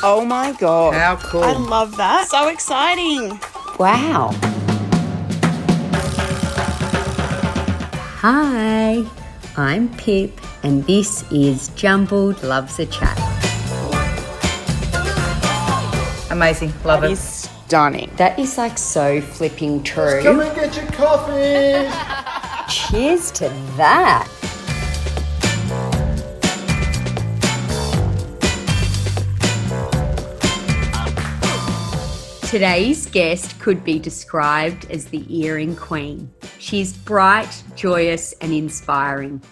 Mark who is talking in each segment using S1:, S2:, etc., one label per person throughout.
S1: Oh my god.
S2: How cool.
S1: I love that. So exciting.
S3: Wow. Hi, I'm Pip, and this is Jumbled Loves a Chat.
S2: Amazing. Love
S1: That
S2: it.
S1: is stunning.
S3: That is like so flipping true.
S4: Come and get your coffee.
S3: Cheers to that. Today's guest could be described as the earring queen. She's bright, joyous, and inspiring.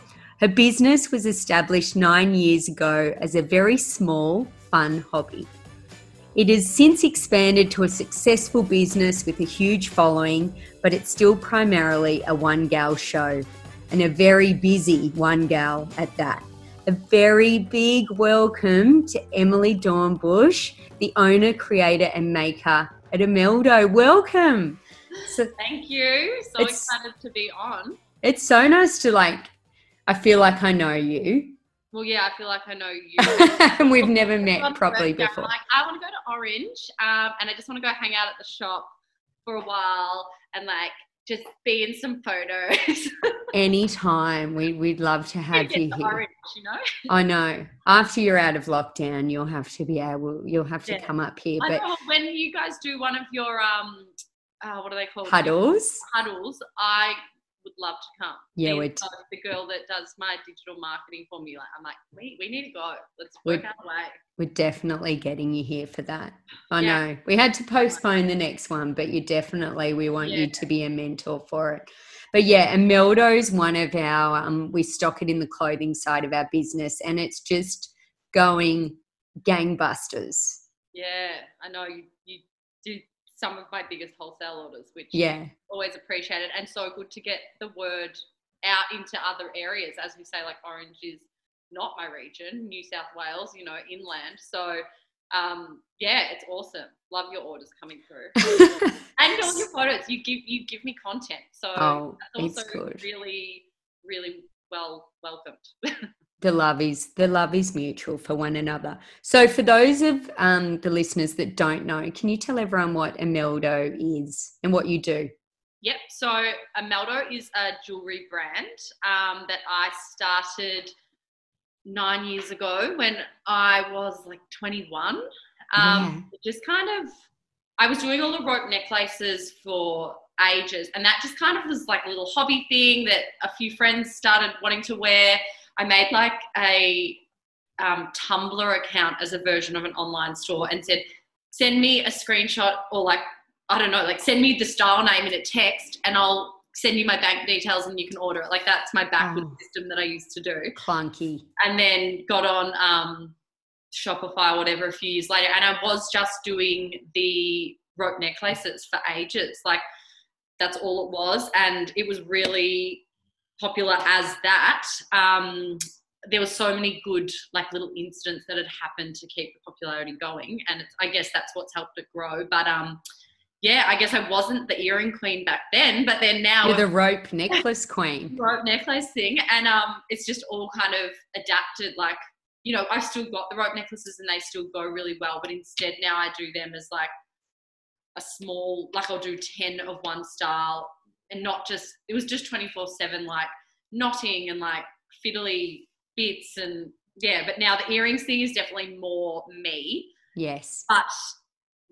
S3: Her business was established nine years ago as a very small, fun hobby. It has since expanded to a successful business with a huge following, but it's still primarily a one gal show and a very busy one gal at that. A very big welcome to Emily Dornbush, the owner, creator, and maker at Emeldo. Welcome. So
S5: Thank you. So excited to be on.
S3: it's so nice to like, I feel like I know you,
S5: Well, yeah, I feel like I know you.
S3: and we've never met properly
S5: I'm
S3: before.
S5: Like, I want to go to Orange, um, and I just want to go hang out at the shop for a while and like just be in some photos.
S3: Anytime, we, we'd love to have you here.
S5: Orange, you know.
S3: I know. After you're out of lockdown, you'll have to be able. You'll have to
S5: Yeah.
S3: come up here. But
S5: know when you guys do one of your um, uh, what are they called?
S3: huddles,
S5: Huddles. I would love to come.
S3: Yeah, we'd-
S5: uh, the girl that does my digital marketing for me. Like, I'm like, we, we need to go. Let's work out a way.
S3: we're definitely getting you here for that. I
S5: Yeah.
S3: know. We had to postpone the next one, but you definitely. We want you to be a mentor for it. But yeah, Emeldo's one of our. Um, we stock it in the clothing side of our business, and it's just going gangbusters.
S5: Yeah, I know you, you do some of my biggest wholesale orders, which
S3: Yeah,
S5: always appreciated and so good to get the word out into other areas. As we say, like Orange is not my region, New South Wales, you know, inland. So um, yeah, it's awesome. Love your orders coming through. and all your photos. You give you give me content. So
S3: Oh,
S5: that's
S3: it's
S5: also really, really well welcomed.
S3: the love is the love is mutual for one another. So, for those of um, the listeners that don't know, can you tell everyone what Emeldo is and what you do?
S5: Yep. So Emeldo is a jewelry brand um, that I started nine years ago when I was like 21. Um, Just kind of, I was doing all the rope necklaces for ages, and that just kind of was like a little hobby thing that a few friends started wanting to wear. I made like a um, Tumblr account as a version of an online store and said, send me a screenshot or like I don't know, like send me the style name in a text and I'll send you my bank details and you can order it. Like that's my backward
S3: Oh.
S5: system that I used to do.
S3: Clunky.
S5: And then got on um, Shopify or whatever a few years later. And I was just doing the rope necklaces for ages. Like that's all it was. And it was really popular as that. Um, there were so many good like little incidents that had happened to keep the popularity going. And it's, I guess that's what's helped it grow. But um, yeah, I guess I wasn't the earring queen back then, but then now
S3: You're the rope necklace queen.
S5: rope necklace thing, and um, it's just all kind of adapted. Like, you know, I've still got the rope necklaces, and they still go really well. But instead, now I do them as like a small, like I'll do ten of one style, and not just. It was just twenty four seven, like knotting and like fiddly bits, and yeah. But now the earrings thing is definitely more me,
S3: Yes.
S5: but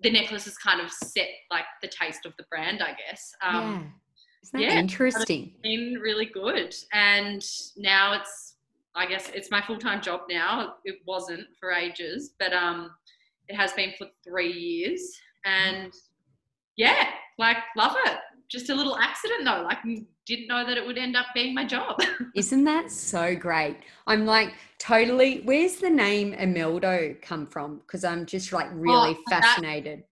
S5: the necklace has kind of set like the taste of the brand, I guess. Um,
S3: yeah. Isn't that
S5: yeah.
S3: interesting?
S5: been really good and now it's i guess it's my full-time job now it wasn't for ages but um it has been for three years and yeah like love it just a little accident though like didn't know that it would end up being my job
S3: Isn't that so great? I'm like totally. Where's the name Emeldo come from? Because I'm just like oh, really
S5: Oh,
S3: fascinated.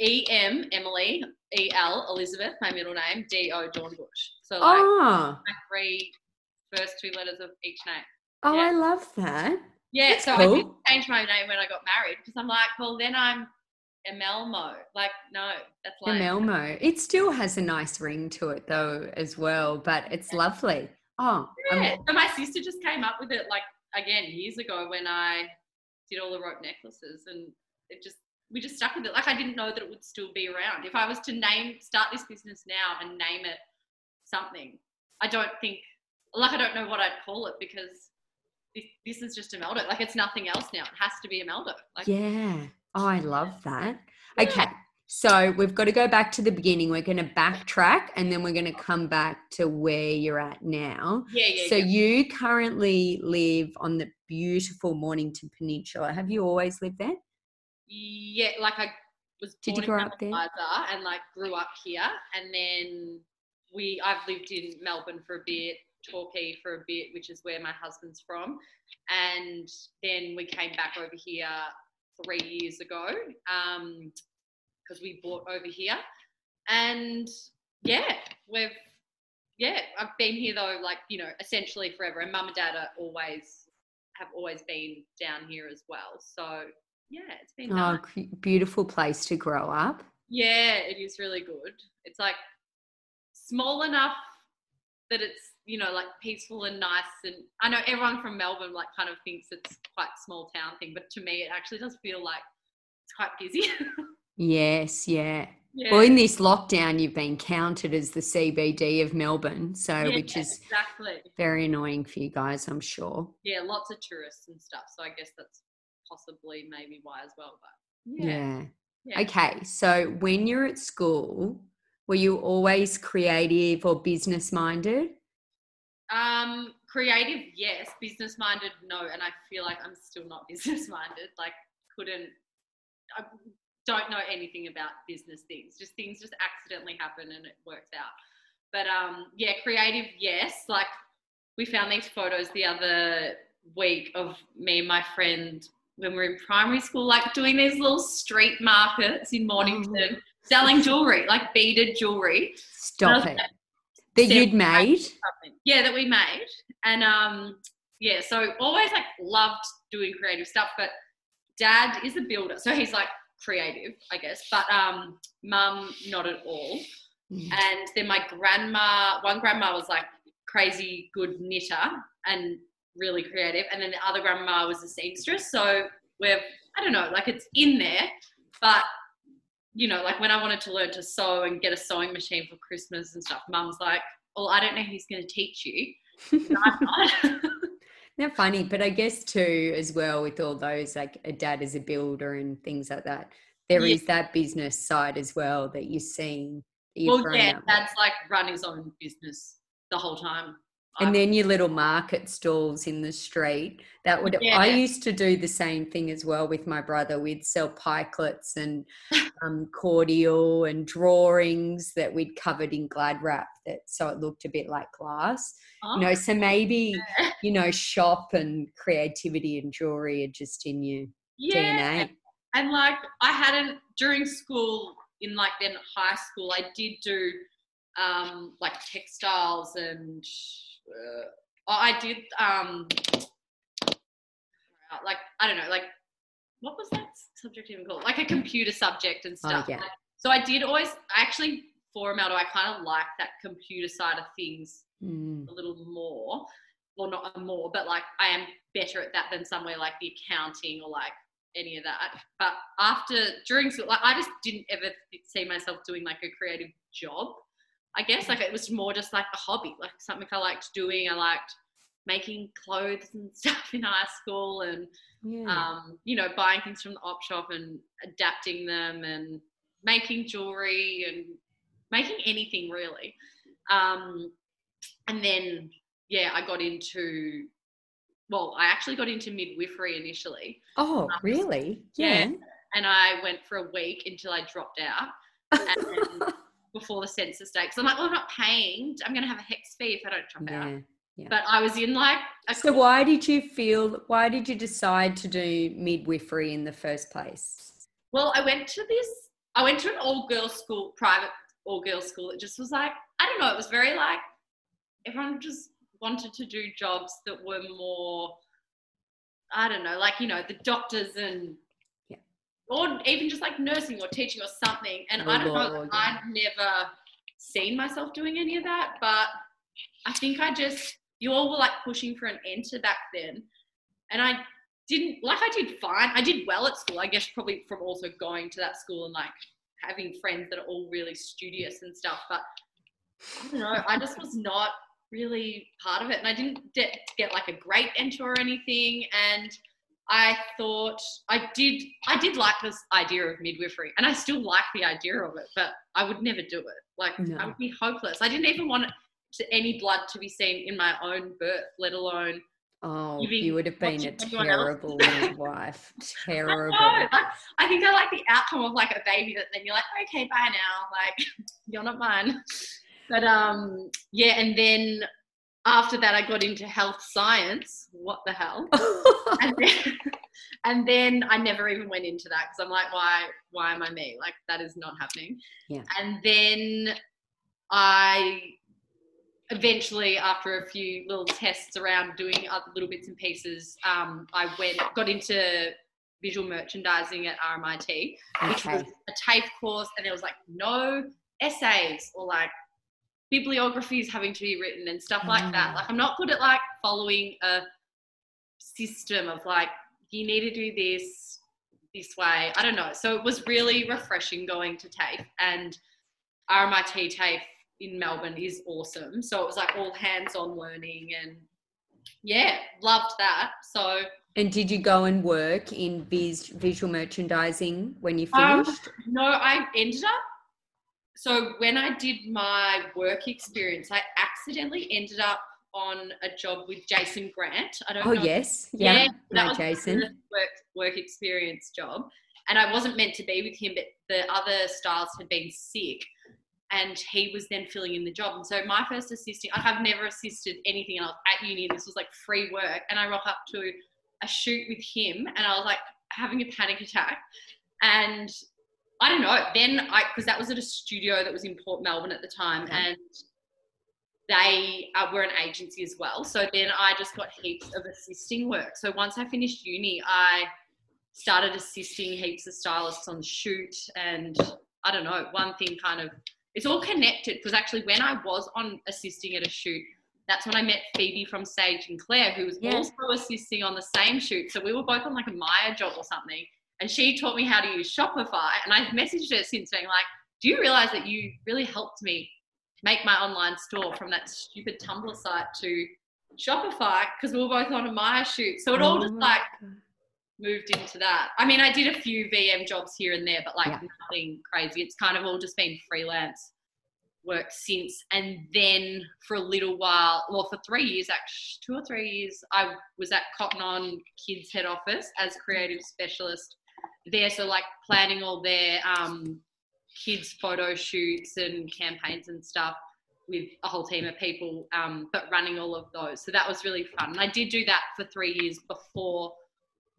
S5: e-m emily e-l elizabeth my middle name d-o dornbush so like
S3: oh,
S5: my three first two letters of each name
S3: oh,
S5: yeah.
S3: I love that.
S5: Yeah,
S3: That's
S5: so I did change my name when I got married because I'm like, well, then I'm Emelmo. Like, no, that's like
S3: Emelmo. It still has a nice ring to it though, as well. But it's lovely. Oh,
S5: Yeah. So my sister just came up with it like again years ago when I did all the rope necklaces, and it just we just stuck with it. Like I didn't know that it would still be around. If I was to name start this business now and name it something, I don't think like I don't know what I'd call it because this, this is just Emeldo. Like it's nothing else now. It has to be Emeldo. Like
S3: yeah. Oh, I love that. Okay. So we've got to go back to the beginning. We're going to backtrack and then we're going to come back to where you're at now.
S5: yeah, yeah.
S3: So
S5: yeah.
S3: you currently live on the beautiful Mornington Peninsula. Have you always lived there?
S5: yeah, like I was
S3: Did you grow
S5: in
S3: up there?
S5: And like grew up here, and then we I've lived in Melbourne for a bit, Torquay for a bit, which is where my husband's from, and then we came back over here three years ago um, because we bought over here, and yeah, we've yeah I've been here though like you know essentially forever, and mum and dad are always have always been down here as well, so. Yeah, it's been
S3: Oh,
S5: nice.
S3: beautiful place to grow up.
S5: Yeah, it is really good. It's like small enough that it's you know like peaceful and nice. And I know everyone from Melbourne like kind of thinks it's quite small town thing, but to me it actually does feel like it's quite busy.
S3: Yes, yeah.
S5: yeah.
S3: Well, in this lockdown, you've been counted as the CBD of Melbourne, so
S5: yeah,
S3: which is
S5: exactly
S3: very annoying for you guys, I'm sure.
S5: yeah, lots of tourists and stuff. So I guess that's possibly maybe why as well. But yeah,
S3: Yeah.
S5: yeah.
S3: Okay, so when you're at school, were you always creative or business minded?
S5: Um, creative, yes. Business minded, no. And I feel like I'm still not business minded. Like, couldn't, I don't know anything about business things. Just things just accidentally happen and it works out. But um, yeah, creative, yes. Like, we found these photos the other week of me and my friend when we were in primary school, like doing these little street markets in Mornington, selling jewelry, like beaded jewelry
S3: Stop it. That you'd made?
S5: Yeah, that we made. And um, yeah, so always like loved doing creative stuff, but dad is a builder, so he's like creative, I guess. But um, mum not at all.
S3: Mm.
S5: And then my grandma, one grandma was like crazy good knitter and really creative, and then the other grandma was a seamstress. So we're I don't know, like it's in there, but you know, like when I wanted to learn to sew and get a sewing machine for Christmas and stuff, mum's like, Well, I don't know who's gonna teach you. And
S3: They're funny, but I guess too, as well, with all those, like a dad is a builder and things like that, there is
S5: Yeah.
S3: that business side as well that you're seeing. that
S5: well, yeah,
S3: with.
S5: dad's like run his own business the whole time.
S3: And then your little market stalls in the street that would i used to do the same thing as well with my brother we'd sell pikelets and um, cordial and drawings that we'd covered in glad wrap that so it looked a bit like glass
S5: Oh,
S3: you know so maybe
S5: yeah.
S3: you know shop and creativity and jewelry are just in you
S5: yeah.
S3: dna
S5: And like I hadn't during school in like then high school I did do um like textiles and uh, I did um like I don't know like what was that subject even called like a computer subject and
S3: Oh,
S5: stuff.
S3: yeah.
S5: Like, so I did always actually for Meldo I kind of like that computer side of things
S3: Mm.
S5: a little more. Well, not more, but like I am better at that than somewhere like the accounting or like any of that. But after during school, like I just didn't ever see myself doing like a creative job. I guess like it was more just like a hobby, like something I liked doing. I liked making clothes and stuff in high school, and
S3: yeah
S5: um, you know, buying things from the op shop and adapting them and making jewelry and making anything really. Um, and then, yeah, I got into, well, I actually got into midwifery initially
S3: oh really
S5: yeah.
S3: yeah,
S5: and I went for a week until I dropped out. And before the census date, because I'm like, well, I'm not paying. I'm going to have a HECS fee if I don't drop out.
S3: yeah.
S5: But I was in like a
S3: So why did you feel why did you decide to do midwifery in the first place?
S5: Well, I went to this. I went to an all-girls school, private all-girls school. It just was like I don't know. It was very like everyone just wanted to do jobs that were more. I don't know, like you know, the doctors and. Or even just like nursing or teaching or something. And
S3: Or
S5: I don't know. I'd never seen myself doing any of that. But I think I just, you all were like pushing for an enter back then. And I didn't like I did fine. I did well at school. I guess probably from also going to that school and like having friends that are all really studious and stuff. But I don't know. I just was not really part of it, and I didn't get, get like a great enter or anything. And I thought I did. I did like this idea of midwifery, and I still like the idea of it. But I would never do it. Like
S3: No.
S5: I would be hopeless. I didn't even want to, any blood to be seen in my own birth, let alone
S3: Oh, you would have been a
S5: watching anyone else.
S3: terrible midwife. Terrible.
S5: I. I think I like the outcome of like a baby that then you're like, okay, bye now. Like, you're not mine. But um, yeah, and then after that, I got into health science. What the hell? and, then, and then I never even went into that because I'm like, why? Why am I me? Like, that is not happening.
S3: Yeah.
S5: And then I eventually, after a few little tests around doing other little bits and pieces, um, I went got into visual merchandising at RMIT, which was
S3: okay.
S5: a TAFE course, and there was like no essays or like bibliographies having to be written and stuff like that.
S3: Mm.
S5: Like I'm not good at like following a system of like you need to do this this way. I don't know. So it was really refreshing going to TAFE and RMIT TAFE in Melbourne is awesome. So it was like all hands-on learning and yeah, loved that. So
S3: And did you go and work in vis- visual merchandising when you
S5: Um,
S3: finished?
S5: No, I ended up. So when I did my work experience, I accidentally ended up on a job with Jason Grant. I don't know.
S3: oh,
S5: know.
S3: yes. Yeah.
S5: that
S3: no,
S5: was
S3: Jason.
S5: work work experience job, and I wasn't meant to be with him, but the other stylists had been sick, and he was then filling in the job. And so my first assisting, I have never assisted anything else at uni. This was like free work, and I rock up to a shoot with him, and I was like having a panic attack, and I don't know. Then I because that was at a studio that was in Port Melbourne at the time,
S3: Okay.
S5: and they uh, were an agency as well. So then I just got heaps of assisting work. So once I finished uni, I started assisting heaps of stylists on shoot, and I don't know. One thing kind of it's all connected because actually when I was on assisting at a shoot. That's when I met Phoebe from Sage and Clare, who was
S3: Yeah.
S5: also assisting on the same shoot. So we were both on like a Maya job or something and she taught me how to use Shopify. And I've messaged her since being like, Do you realize that you really helped me make my online store from that stupid Tumblr site to Shopify? Because we were both on a Maya shoot. So it all just
S3: Oh,
S5: like moved into that. I mean, I did a few VM jobs here and there, but like
S3: Yeah.
S5: nothing crazy. It's kind of all just been freelance work since. And then for a little while, well, for three years, actually, two or three years, I was at Cotton On Kids head office as creative mm-hmm. specialist there. So, like, planning all their um, kids' photo shoots and campaigns and stuff with a whole team of people, um, but running all of those. So, that was really fun. And I did do that for three years before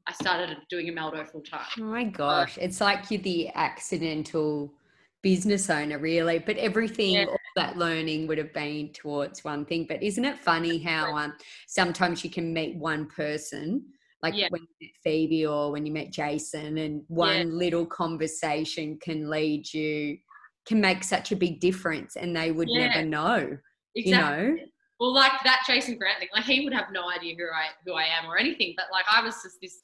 S5: I started doing Emeldo full time.
S3: Oh my gosh. It's like you're the accidental business owner, really. But everything,
S5: Yeah.
S3: all that learning would have been towards one thing. But isn't it funny how um, sometimes you can meet one person, like
S5: Yeah.
S3: when you met Phoebe or when you met Jason, and one little conversation can lead you, can make such a big difference, and they would
S5: Yeah.
S3: never know,
S5: Exactly.
S3: you know?
S5: Well, like that Jason Grant thing, like he would have no idea who I who I am or anything. But like I was just this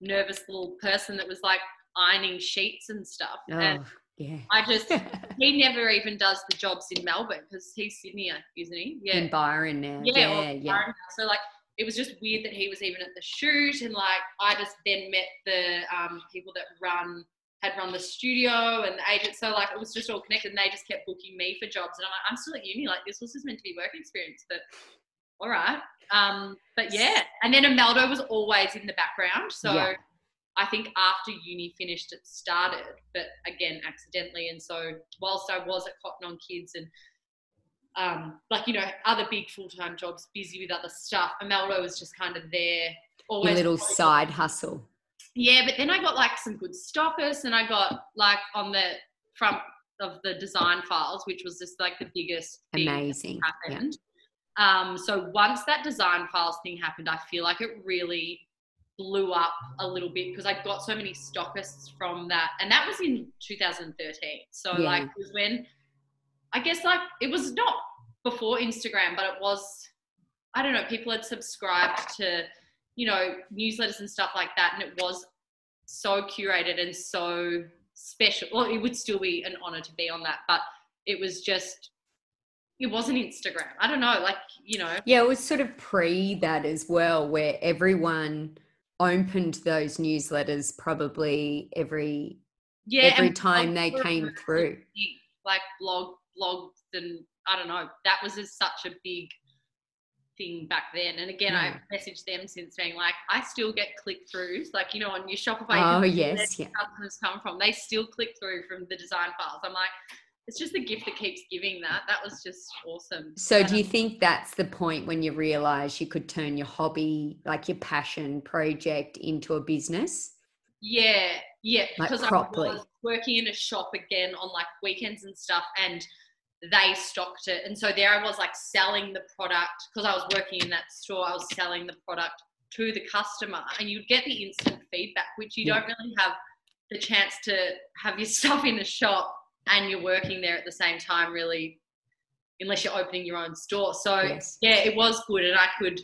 S5: nervous little person that was like ironing sheets and stuff. Oh, and
S3: Oh, yeah.
S5: I just he never even does the jobs in Melbourne because he's Sydney, isn't he? Yeah.
S3: In Byron now.
S5: yeah,
S3: Yeah, yeah.
S5: Byron So like it was just weird that he was even at the shoot and like I just then met the um, people that run had run the studio and the agent. So like it was just all connected and they just kept booking me for jobs. And I'm like, I'm still at uni, like this was just meant to be work experience, but all right. Um, but yeah. And then Emeldo was always in the background. So
S3: Yeah.
S5: I think after uni finished it started, but again accidentally. And so whilst I was at Cotton On Kids and um, like you know other big full time jobs, busy with other stuff, Emeldo was just kind of there.
S3: Your
S5: Always
S3: little side hustle.
S5: yeah, but then I got like some good stockers and I got like on the front of the Design Files, which was just like the biggest thing that
S3: Amazing. Yeah.
S5: happened. Um, so once that Design Files thing happened, I feel like it really blew up a little bit because I got so many stockists from that, and that was in 2013. So
S3: Yeah.
S5: like it was when I guess like it was not before Instagram, but it was I don't know. People had subscribed to you know, newsletters and stuff like that. And it was so curated and so special. Well, it would still be an honor to be on that, but it was just, it wasn't Instagram. I don't know, like, you know.
S3: Yeah, it was sort of pre that as well, where everyone opened those newsletters probably every
S5: yeah,
S3: every time they came through.
S5: Like blog, blogs and I don't know, that was just such a big thing back then. And again,
S3: Yeah.
S5: I mm. messaged them since being like, I still get click throughs, like you know, on your Shopify.
S3: Oh,
S5: you can see where
S3: yes, yeah.
S5: Customers come from. They still click through from the Design Files. I'm like, it's just the gift that keeps giving. That that was just awesome.
S3: So, do you think that's the point when you realize you could turn your hobby, like your passion project, into a business?
S5: Yeah, yeah,
S3: Like
S5: because I
S3: properly.
S5: was working in a shop again on like weekends and stuff, and they stocked it, and so there I was like selling the product because I was working in that store. I was selling the product to the customer, and you'd get the instant feedback, which you
S3: Yeah.
S5: don't really have the chance to have your stuff in a shop and you're working there at the same time, really, unless you're opening your own store. So
S3: Yes.
S5: yeah, it was good, and I could.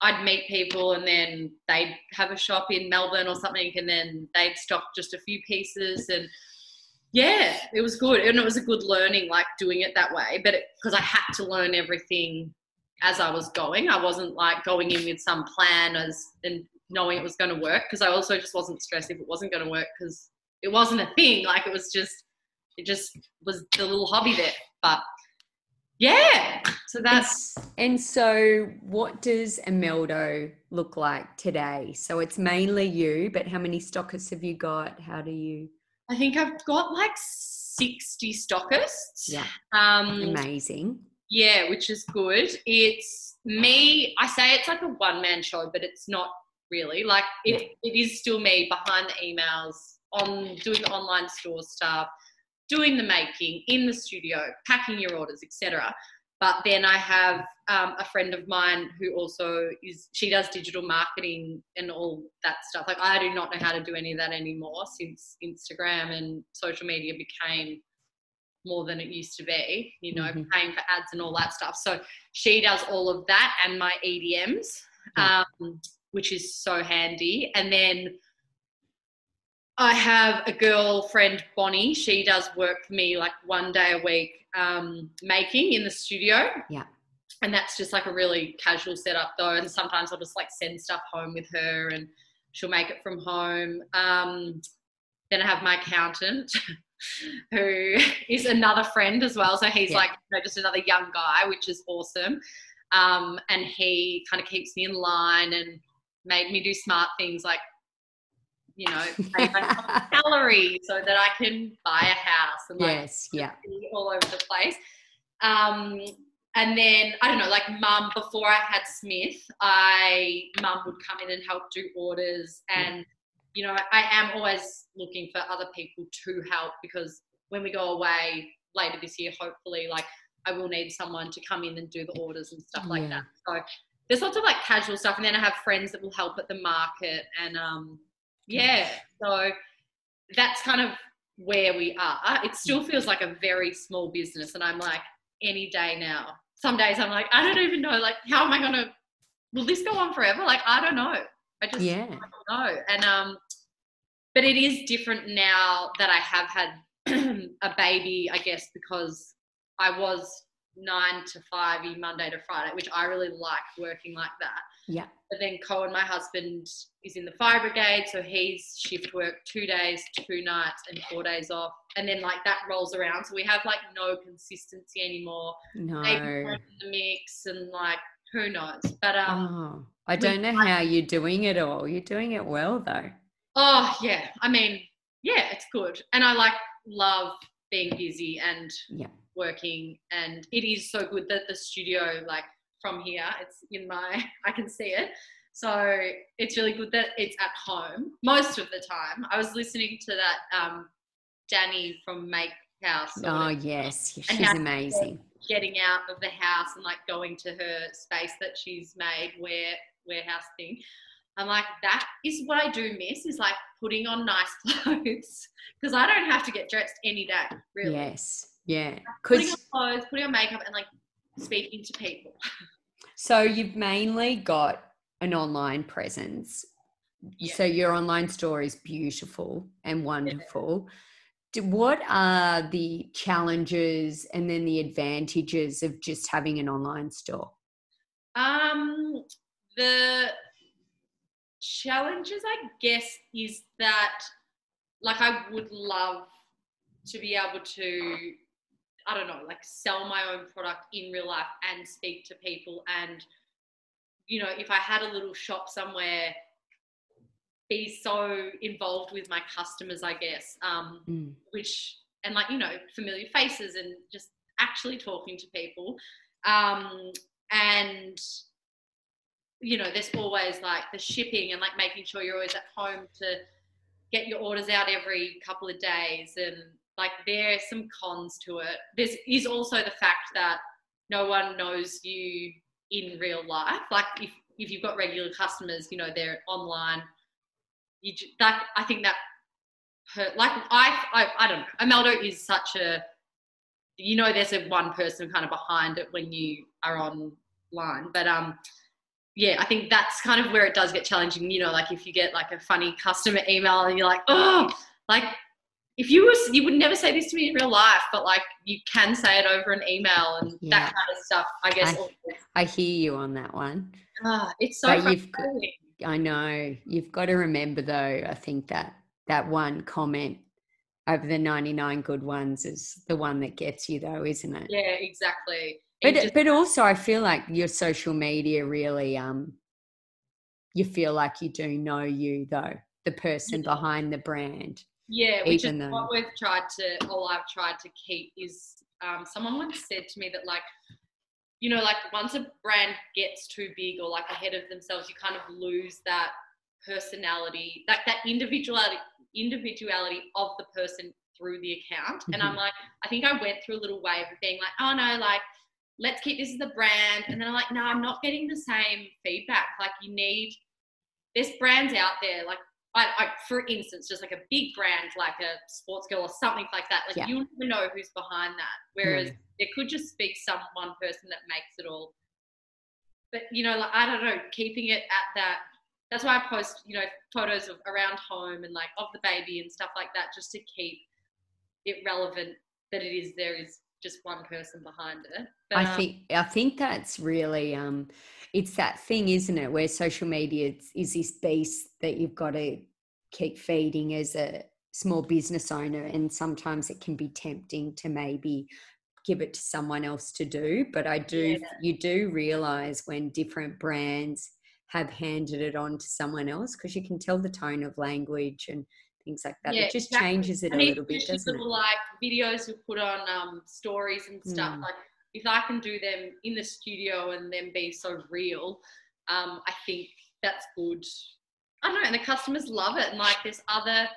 S5: I'd meet people and then they'd have a shop in Melbourne or something and then they'd stock just a few pieces and yeah, it was good and it was a good learning like doing it that way but because I had to learn everything as I was going. I wasn't like going in with some plan as and knowing it was going to work because I also just wasn't stressed if it wasn't going to work because it wasn't a thing like it was just it just was the little hobby there but yeah so that's
S3: And so, what does Emeldo look like today? So, it's mainly you, but how many stockers have you got? How do you?
S5: I think I've got like 60 stockists.
S3: Yeah,
S5: Um,
S3: amazing.
S5: yeah, which is good. It's me, I say it's like a one man show, but it's not really. Like it, it is still me behind the emails, on doing the online store stuff, doing the making in the studio, packing your orders, etc. But then I have um, a friend of mine who also is she does digital marketing and all that stuff. Like I do not know how to do any of that anymore since Instagram and social media became more than it used to be, you know,
S3: Mhm.
S5: paying for ads and all that stuff. So she does all of that and my EDMs, um, which is so handy. And then I have a girlfriend, Bonnie. She does work for me like one day a week um, making in the studio.
S3: Yeah.
S5: And that's just like a really casual setup though. And sometimes I'll just like send stuff home with her and she'll make it from home. Um, then I have my accountant who is another friend as well. So he's
S3: Yeah.
S5: like you know, just another young guy, which is awesome. Um, and he kind of keeps me in line and made me do smart things like, you know, pay my salary so that I can buy a house and like
S3: yes, yeah,
S5: be all over the place. Um, and then I don't know, like mum. Before I had Smith, I mum would come in and help do orders, and you know, I am always looking for other people to help because when we go away later this year, hopefully, like I will need someone to come in and do the orders and stuff like
S3: Yeah.
S5: that. So there's lots of like casual stuff, and then I have friends that will help at the market, and um, yeah, so that's kind of where we are. It still feels like a very small business, and I'm like, any day now. Some days I'm like, I don't even know, like, how am I gonna? Will this go on forever? Like, I don't know. I just
S3: yeah,
S5: I don't know. And um, but it is different now that I have had a baby, I guess, because I was nine to five Monday to Friday, which I really like working like that.
S3: yeah,
S5: But then Cohen, my husband, is in the fire brigade, so he's shift work two days, two nights, and four days off. And then like that rolls around, so we have like no consistency anymore.
S3: no.
S5: Maybe in the mix, and like who knows? But um,
S3: Oh, I don't know how you're doing it all. You're doing it well, though.
S5: oh yeah, I mean, yeah, it's good, and I like love being busy and
S3: Yeah.
S5: Working, and it is so good that the studio like from here, it's in my, I can see it. So it's really good that it's at home most of the time. I was listening to that um, Danny from Make House.
S3: Oh,
S5: whatever,
S3: yes, she's amazing.
S5: getting out of the house and like going to her space that she's made, where warehouse thing. I'm like, that is what I do miss is like putting on nice clothes because I don't have to get dressed any day, really.
S3: Yes, yeah.
S5: Putting on clothes, putting on makeup, and like speaking to people.
S3: so you've mainly got an online presence.
S5: Yeah.
S3: So your online store is beautiful and wonderful. Do- What are the challenges and then the advantages of just having an online store?
S5: Um, the challenges, I guess, is that like I would love to be able to, I don't know, like sell my own product in real life and speak to people. And, you know, if I had a little shop somewhere, be so involved with my customers, I guess, um,
S3: Mm.
S5: which, and like, you know, familiar faces and just actually talking to people. Um, and you know, there's always like the shipping and like making sure you're always at home to get your orders out every couple of days. And like there's some cons to it. There's is also the fact that no one knows you in real life. Like if, if you've got regular customers, you know, they're online. You that I think that hurt. Like I, I, I don't know. Emeldo is such a, you know, there's a one person kind of behind it when you are online, but um, yeah, I think that's kind of where it does get challenging. You know, like if you get like a funny customer email and you're like, oh, like if you were you would never say this to me in real life, but like you can say it over an email and
S3: Yeah.
S5: that kind of stuff. I guess
S3: I- I hear you on that one.
S5: ah, it's so
S3: But you've got- I know. You've got to remember though, I think that that one comment over the 99 good ones is the one that gets you though, isn't it?
S5: Yeah, exactly.
S3: But
S5: just-
S3: but also I feel like your social media really um you feel like you do know you though, the person
S5: Yeah.
S3: behind the brand.
S5: Yeah, which
S3: even
S5: is
S3: though-
S5: what we've tried to, all I've tried to keep is um, someone once said to me that, like, you know, like once a brand gets too big or like ahead of themselves, you kind of lose that personality, like that individuality, individuality of the person through the account. And I'm like, I think I went through a little wave of being like, oh no, like, let's keep this as the brand. And then I'm like, no, I'm not getting the same feedback. Like, you need, there's brands out there, like, I, I, for instance, just like a big brand like a Sportsgirl or something like that, like
S3: Yeah.
S5: you'll never know who's behind that. Whereas it could just be some one person that makes it all. But you know, like I don't know, keeping it at that. That's why I post, you know, photos of around home and like of the baby and stuff like that, just to keep it relevant. That it is there is just one person behind it. But,
S3: I
S5: um,
S3: think I think that's really um it's that thing, isn't it, where social media is, is this beast that you've got to keep feeding as a small business owner, and sometimes it can be tempting to maybe give it to someone else to do. But I do,
S5: Yeah.
S3: you do realize when different brands have handed it on to someone else because you can tell the tone of language and things like that.
S5: Yeah,
S3: it just
S5: exactly.
S3: changes it
S5: and
S3: a little bit, doesn't it?
S5: little like videos we put on um, stories and stuff.
S3: Mm.
S5: Like if I can do them in the studio and then be so real, um, I think that's good. I don't know, and the customers love it. And like there's other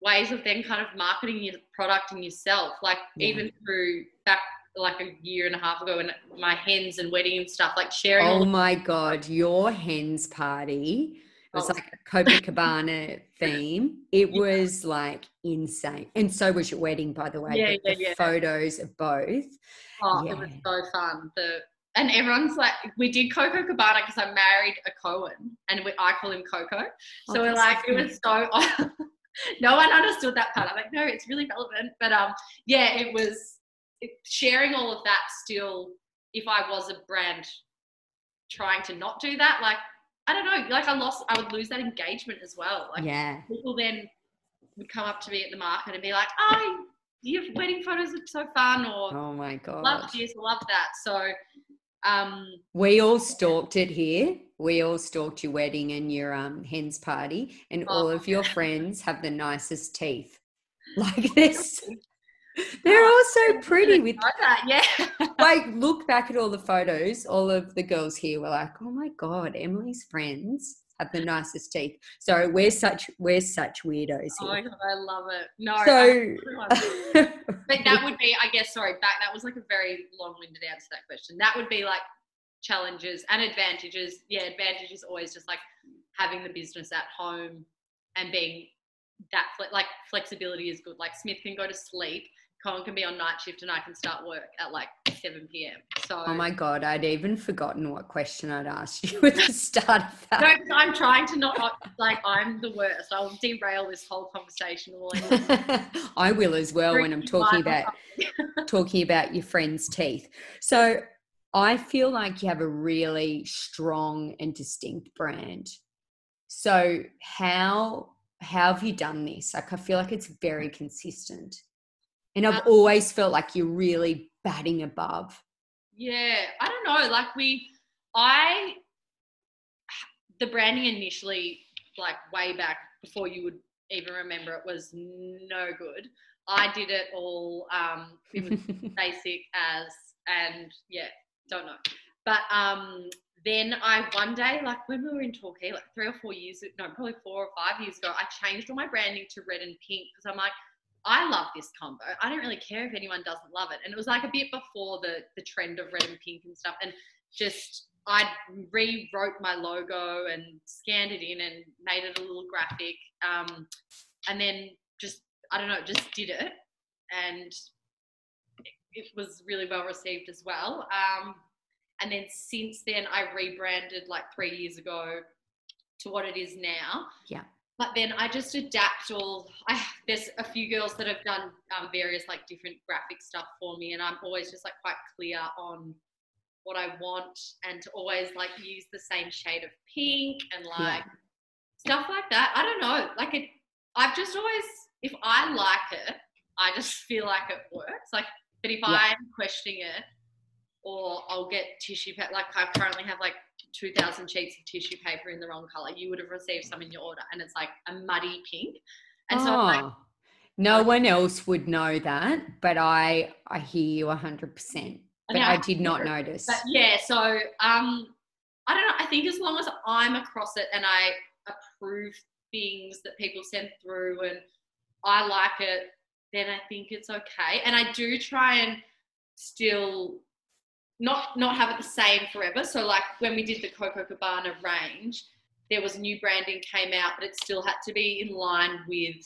S5: ways of them kind of marketing your product and yourself. Like
S3: Yeah.
S5: even through back like a year and a half ago, and my hens and wedding and stuff, like sharing.
S3: Oh my god, your hens party. It was
S5: Oh.
S3: like a Copacabana theme. It
S5: Yeah.
S3: was like insane. And so was your wedding, by the way.
S5: Yeah, yeah,
S3: the
S5: yeah.
S3: photos of both.
S5: Oh, it was so fun. The and everyone's like, we did Coco Cabana because I married a Cohen, and we, I call him Coco.
S3: Oh,
S5: So we're like, it was so. no one understood that part. I'm like, no, it's really relevant. But um, yeah, it was it, sharing all of that. Still, if I was a brand trying to not do that, like I don't know, like I lost, I would lose that engagement as well. Like
S3: yeah.
S5: people then would come up to me at the market and be like, oh, your wedding photos are so fun, or
S3: Oh my god.
S5: love this, love that. So, um,
S3: We all stalked it here. We all stalked your wedding and your um hens party, and all
S5: Oh,
S3: of your friends have the nicest teeth. Like this. They're all oh, so pretty with
S5: like that, yeah.
S3: like look back at all the photos all of the girls here were like oh my god emily's friends have the nicest teeth so we're such we're such weirdos
S5: oh my
S3: here
S5: god, I love it. No,
S3: so
S5: but that would be, I guess, sorry, back. That was like a very long-winded answer to that question. That would be like challenges and advantages. Yeah, advantages always just like having the business at home and being that like flexibility is good. Like Smith can go to sleep Cohen can be on night shift and I can start work at like 7 p.m. So
S3: Oh my god, I'd even forgotten what question I'd asked you at the start of
S5: No, I'm trying to not like I'm the worst. I'll derail this whole conversation. All
S3: I will as well when I'm talking about talking about your friend's teeth. So I feel like you have a really strong and distinct brand. So how how have you done this? Like I feel like it's very consistent. And I've
S5: Um,
S3: always felt like you're really batting above.
S5: Yeah, I don't know. Like we, I, the branding initially, like way back before you would even remember it, was no good. I did it all. Um, it was basic as, and yeah, don't know. But um, then I one day, like when we were in Torquay, like three or four years, no, probably four or five years ago, I changed all my branding to red and pink because I'm like, I love this combo. I don't really care if anyone doesn't love it. And it was like a bit before the the trend of red and pink and stuff. And just I rewrote my logo and scanned it in and made it a little graphic. Um, and then just I don't know, just did it, and it, it was really well received as well. Um, and then since then, I rebranded like three years ago to what it is now.
S3: Yeah.
S5: But then I just adapt all. I, there's a few girls that have done um, various like different graphic stuff for me, and I'm always just like quite clear on what I want, and to always like use the same shade of pink and like stuff like that. I don't know. Like it, I've just always, if I like it, I just feel like it works. Like, but if
S3: Yeah.
S5: I'm questioning it, or I'll get tissue paper. Like I currently have like 2,000 sheets of tissue paper in the wrong color. You would have received some in your order, and it's like a muddy pink. And so I'm like,
S3: Oh, no one else would know that, but I I hear you hundred percent. But
S5: now
S3: I
S5: have
S3: did not notice.
S5: But yeah, so um, I don't know. I think as long as I'm across it and I approve things that people send through and I like it, then I think it's okay. And I do try and still not not have it the same forever. So like when we did the Coco Cabana range, there was new branding came out, but it still had to be in line with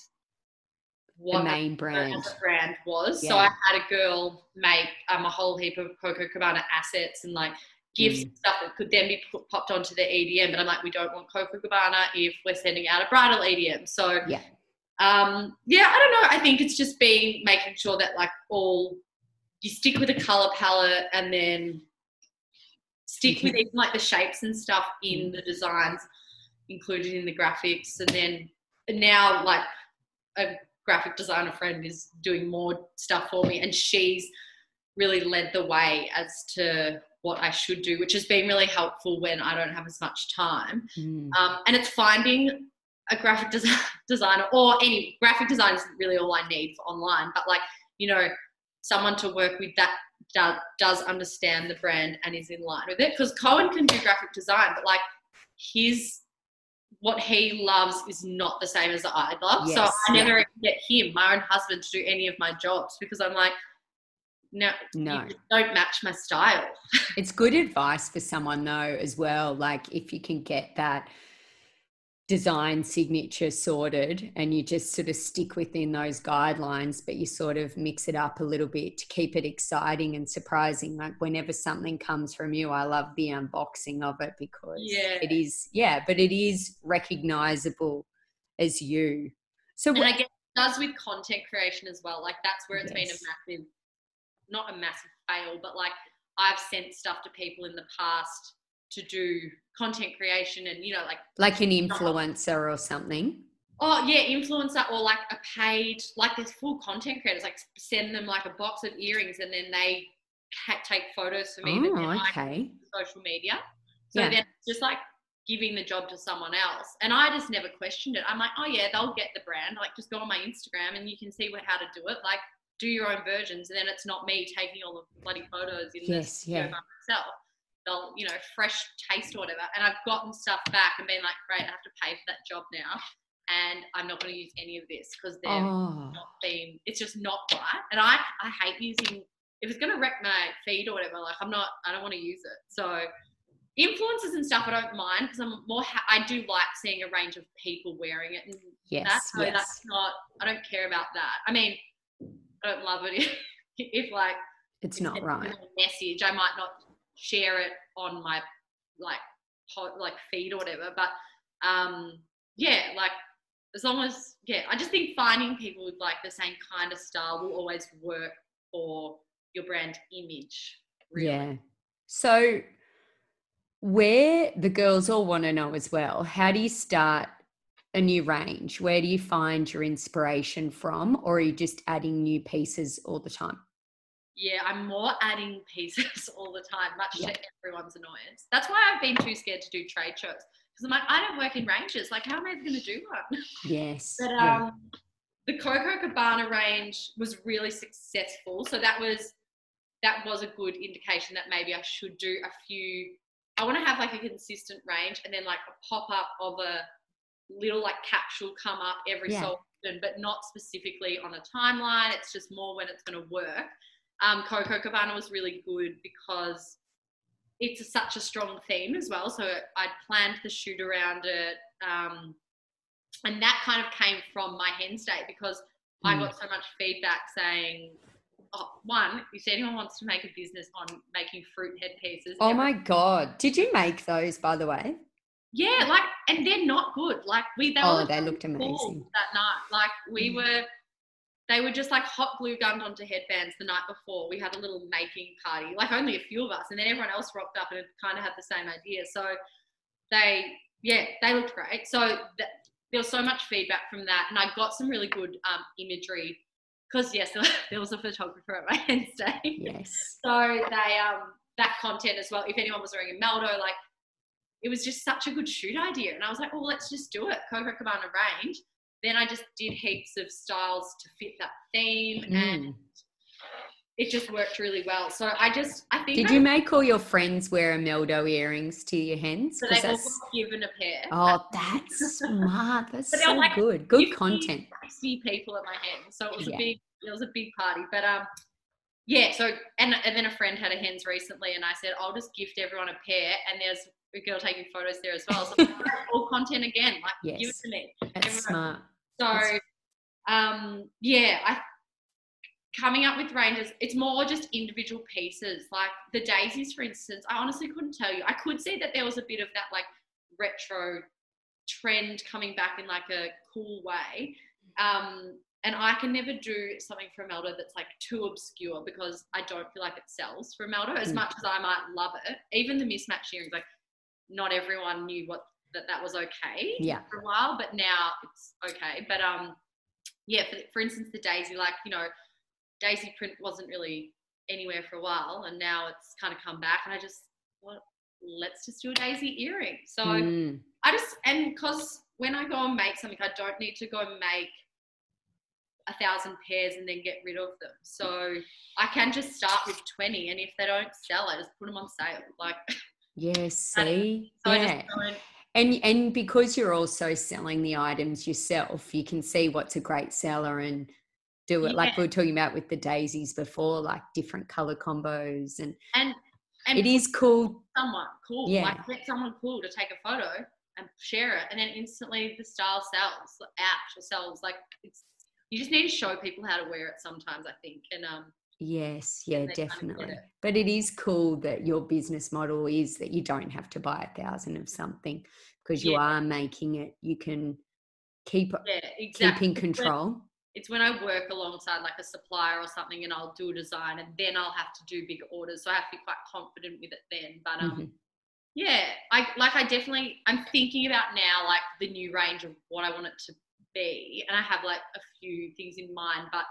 S5: what the main
S3: brand.
S5: brand was. So I had a girl make um, a whole heap of Coco Cabana assets and like gifts
S3: Mm.
S5: and stuff that could then be put, popped onto the EDM. But I'm like, we don't want Coco Cabana if we're sending out a bridal EDM. So
S3: Yeah.
S5: um, yeah, I don't know. I think it's just being making sure that like all you stick with a color palette and then stick with even like the shapes and stuff in the designs included in the graphics. And then now like a graphic designer friend is doing more stuff for me and she's really led the way as to what I should do which has been really helpful when I don't have as much time.
S3: Mm.
S5: um, and it's finding a graphic des- designer or any graphic design is really all I need for online but like you know someone to work with that does understand the brand and is in line with it because Cohen can do graphic design but like his what he loves is not the same as I love so
S3: Yes,
S5: I
S3: yeah.
S5: never get him my own husband to do any of my jobs because I'm like no,
S3: No.
S5: don't match my style
S3: It's good advice for someone though as well. Like if you can get that design signature sorted and you just sort of stick within those guidelines, but you sort of mix it up a little bit to keep it exciting and surprising. Like whenever something comes from you, I love the unboxing of it because
S5: Yeah.
S3: it is, yeah, but it is recognizable as you. So
S5: and I guess it does with content creation as well. Like that's where it's been a massive, not a massive fail, but like I've sent stuff to people in the past to do content creation and you know like
S3: like an influencer or something.
S5: oh yeah influencer or like a paid like there's full content creators like send them like a box of earrings and then they take photos for me
S3: Oh, okay.
S5: social media. So
S3: Yeah.
S5: then just like giving the job to someone else. And I just never questioned it. I'm like, oh yeah, they'll get the brand. Like just go on my Instagram and you can see what, how to do it. Like do your own versions. And then it's not me taking all the bloody photos in
S3: Yes, yeah.
S5: by myself. They'll, you know, fresh taste or whatever. And I've gotten stuff back and been like, great, I have to pay for that job now. And I'm not going to use any of this because they're
S3: Oh,
S5: not been it's just not right and i i hate using if it's going to wreck my feed or whatever like i'm not i don't want to use it so influencers and stuff i don't mind because i'm more ha- i do like seeing a range of people wearing it and that
S3: yes,
S5: so
S3: yes.
S5: that's not i don't care about that i mean I don't love it if, if like
S3: It's not right.
S5: a message. I might not share it on my like like feed or whatever. But um, yeah, like as long as yeah, I just think finding people with like the same kind of style will always work for your brand image. Really.
S3: Yeah. So, where the girls all want to know as well, how do you start a new range? Where do you find your inspiration from, or are you just adding new pieces all the time?
S5: Yeah, I'm more adding pieces all the time, much
S3: Yeah.
S5: to everyone's annoyance. That's why I've been too scared to do trade shows because I'm like, I don't work in ranges. Like, how am I ever going to do one?
S3: Yes.
S5: But
S3: yeah.
S5: um, the Coco Cabana range was really successful, so that was that was a good indication that maybe I should do a few. I want to have like a consistent range, and then like a pop up of a little like capsule come up every
S3: Yeah.
S5: so often, but not specifically on a timeline. It's just more when it's going to work. Um, Coco Cabana was really good because it's a, such a strong theme as well. So I'd planned the shoot around it. Um, and that kind of came from my hen state because I
S3: Mm.
S5: got so much feedback saying, oh, one, if anyone wants to make a business on making fruit headpieces,
S3: oh my God. Did you make those, by the way?
S5: yeah, like, and they're not good. Like we, they
S3: Oh, they looked amazing.
S5: that night. Like we
S3: Mm.
S5: were, they were just like hot glue gunned onto headbands the night before. We had a little making party, like only a few of us, and then everyone else rocked up and kind of had the same idea. So they, yeah, they looked great. So th- there was so much feedback from that, and I got some really good um, imagery because yes, there was a photographer at my end stay.
S3: Yes.
S5: So they um that content as well. If anyone was wearing Emeldo, like it was just such a good shoot idea, and I was like, oh, let's just do it. Coco Cabana range. Then I just did heaps of styles to fit that theme, and
S3: Mm.
S5: it just worked really well. So I just I think
S3: Did
S5: I-
S3: you make all your friends wear Emeldo earrings to your hens?
S5: so they all given a pair.
S3: Oh, that's smart. That's so
S5: like
S3: good. Good
S5: 50,
S3: content.
S5: 60 people at my hen, so it was
S3: Yeah.
S5: a big it was a big party. But um, yeah. So and and then a friend had a hens recently, and I said I'll just gift everyone a pair, and there's girl taking photos there as well. So all content again, like give it
S3: Yes.
S5: to me.
S3: That's
S5: everyone-
S3: smart.
S5: So
S3: That's-
S5: um, yeah, I coming up with ranges. It's more just individual pieces, like the daisies, for instance. I honestly couldn't tell you. I could see that there was a bit of that like retro trend coming back in like a cool way. Um, and I can never do something for Emeldo that's like too obscure because I don't feel like it sells for Emeldo as
S3: Mm.
S5: much as I might love it. Even the mismatch earrings, like not everyone knew what that that was okay
S3: Yeah.
S5: for a while, but now it's okay. But um, yeah, for, for instance, the daisy, like you know, daisy print wasn't really anywhere for a while, and now it's kind of come back, and I just well, let's just do a daisy earring. So
S3: Mm.
S5: I just and because when I go and make something, I don't need to go and make a thousand pairs and then get rid of them. So I can just start with twenty, and if they don't sell, I just put them on sale. Like
S3: Yes.
S5: Don't-
S3: See.
S5: so I
S3: yeah. And and because you're also selling the items yourself, you can see what's a great seller and do it like we were talking about with the daisies before, like different color combos and
S5: And and
S3: it is cool.
S5: someone cool.
S3: Yeah.
S5: Like get someone cool to take a photo and share it, and then instantly the style sells out or sells. Like it's you just need to show people how to wear it sometimes. I think, and um,
S3: Yes, yeah,
S5: they kind of
S3: definitely.
S5: it.
S3: But it is cool that your business model is that you don't have to buy a thousand of something because you
S5: Yeah.
S3: are making it. You can keep
S5: yeah,
S3: keep
S5: exactly.
S3: in
S5: It's when-
S3: control.
S5: It's when I work alongside like a supplier or something, and I'll do a design, and then I'll have to do big orders. So I have to be quite confident with it then. But um,
S3: Mhm.
S5: yeah, I like I definitely I'm thinking about now like the new range of what I want it to be, and I have like a few things in mind. But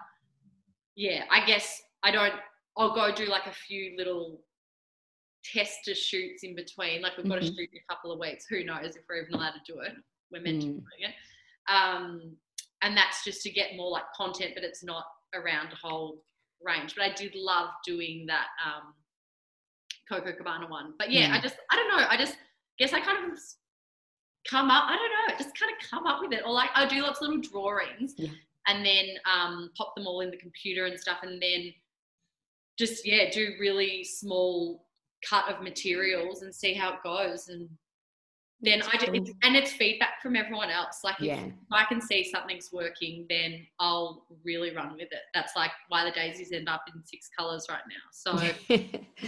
S5: yeah, I guess I don't. I'll go do like a few little tester shoots in between. Like we've got to
S3: Mhm.
S5: shoot in a couple of weeks. Who knows if we're even allowed to do it? We're meant to be
S3: Mm.
S5: doing it. Um, and that's just to get more like content, but it's not around a whole range. But I did love doing that um, Coco Cabana one. But yeah, I
S3: Mm.
S5: just I don't know. I just guess I kind of come up. I don't know. Just kind of come up with it, or like I do lots of little drawings,
S3: Yeah.
S5: and then um, pop them all in the computer and stuff, and then just yeah, do really small cut of materials and see how it goes. And then I just, it's, and it's feedback from everyone else. Like if,
S3: Yeah.
S5: if I can see something's working, then I'll really run with it. That's like why the daisies end up in six colors right now. So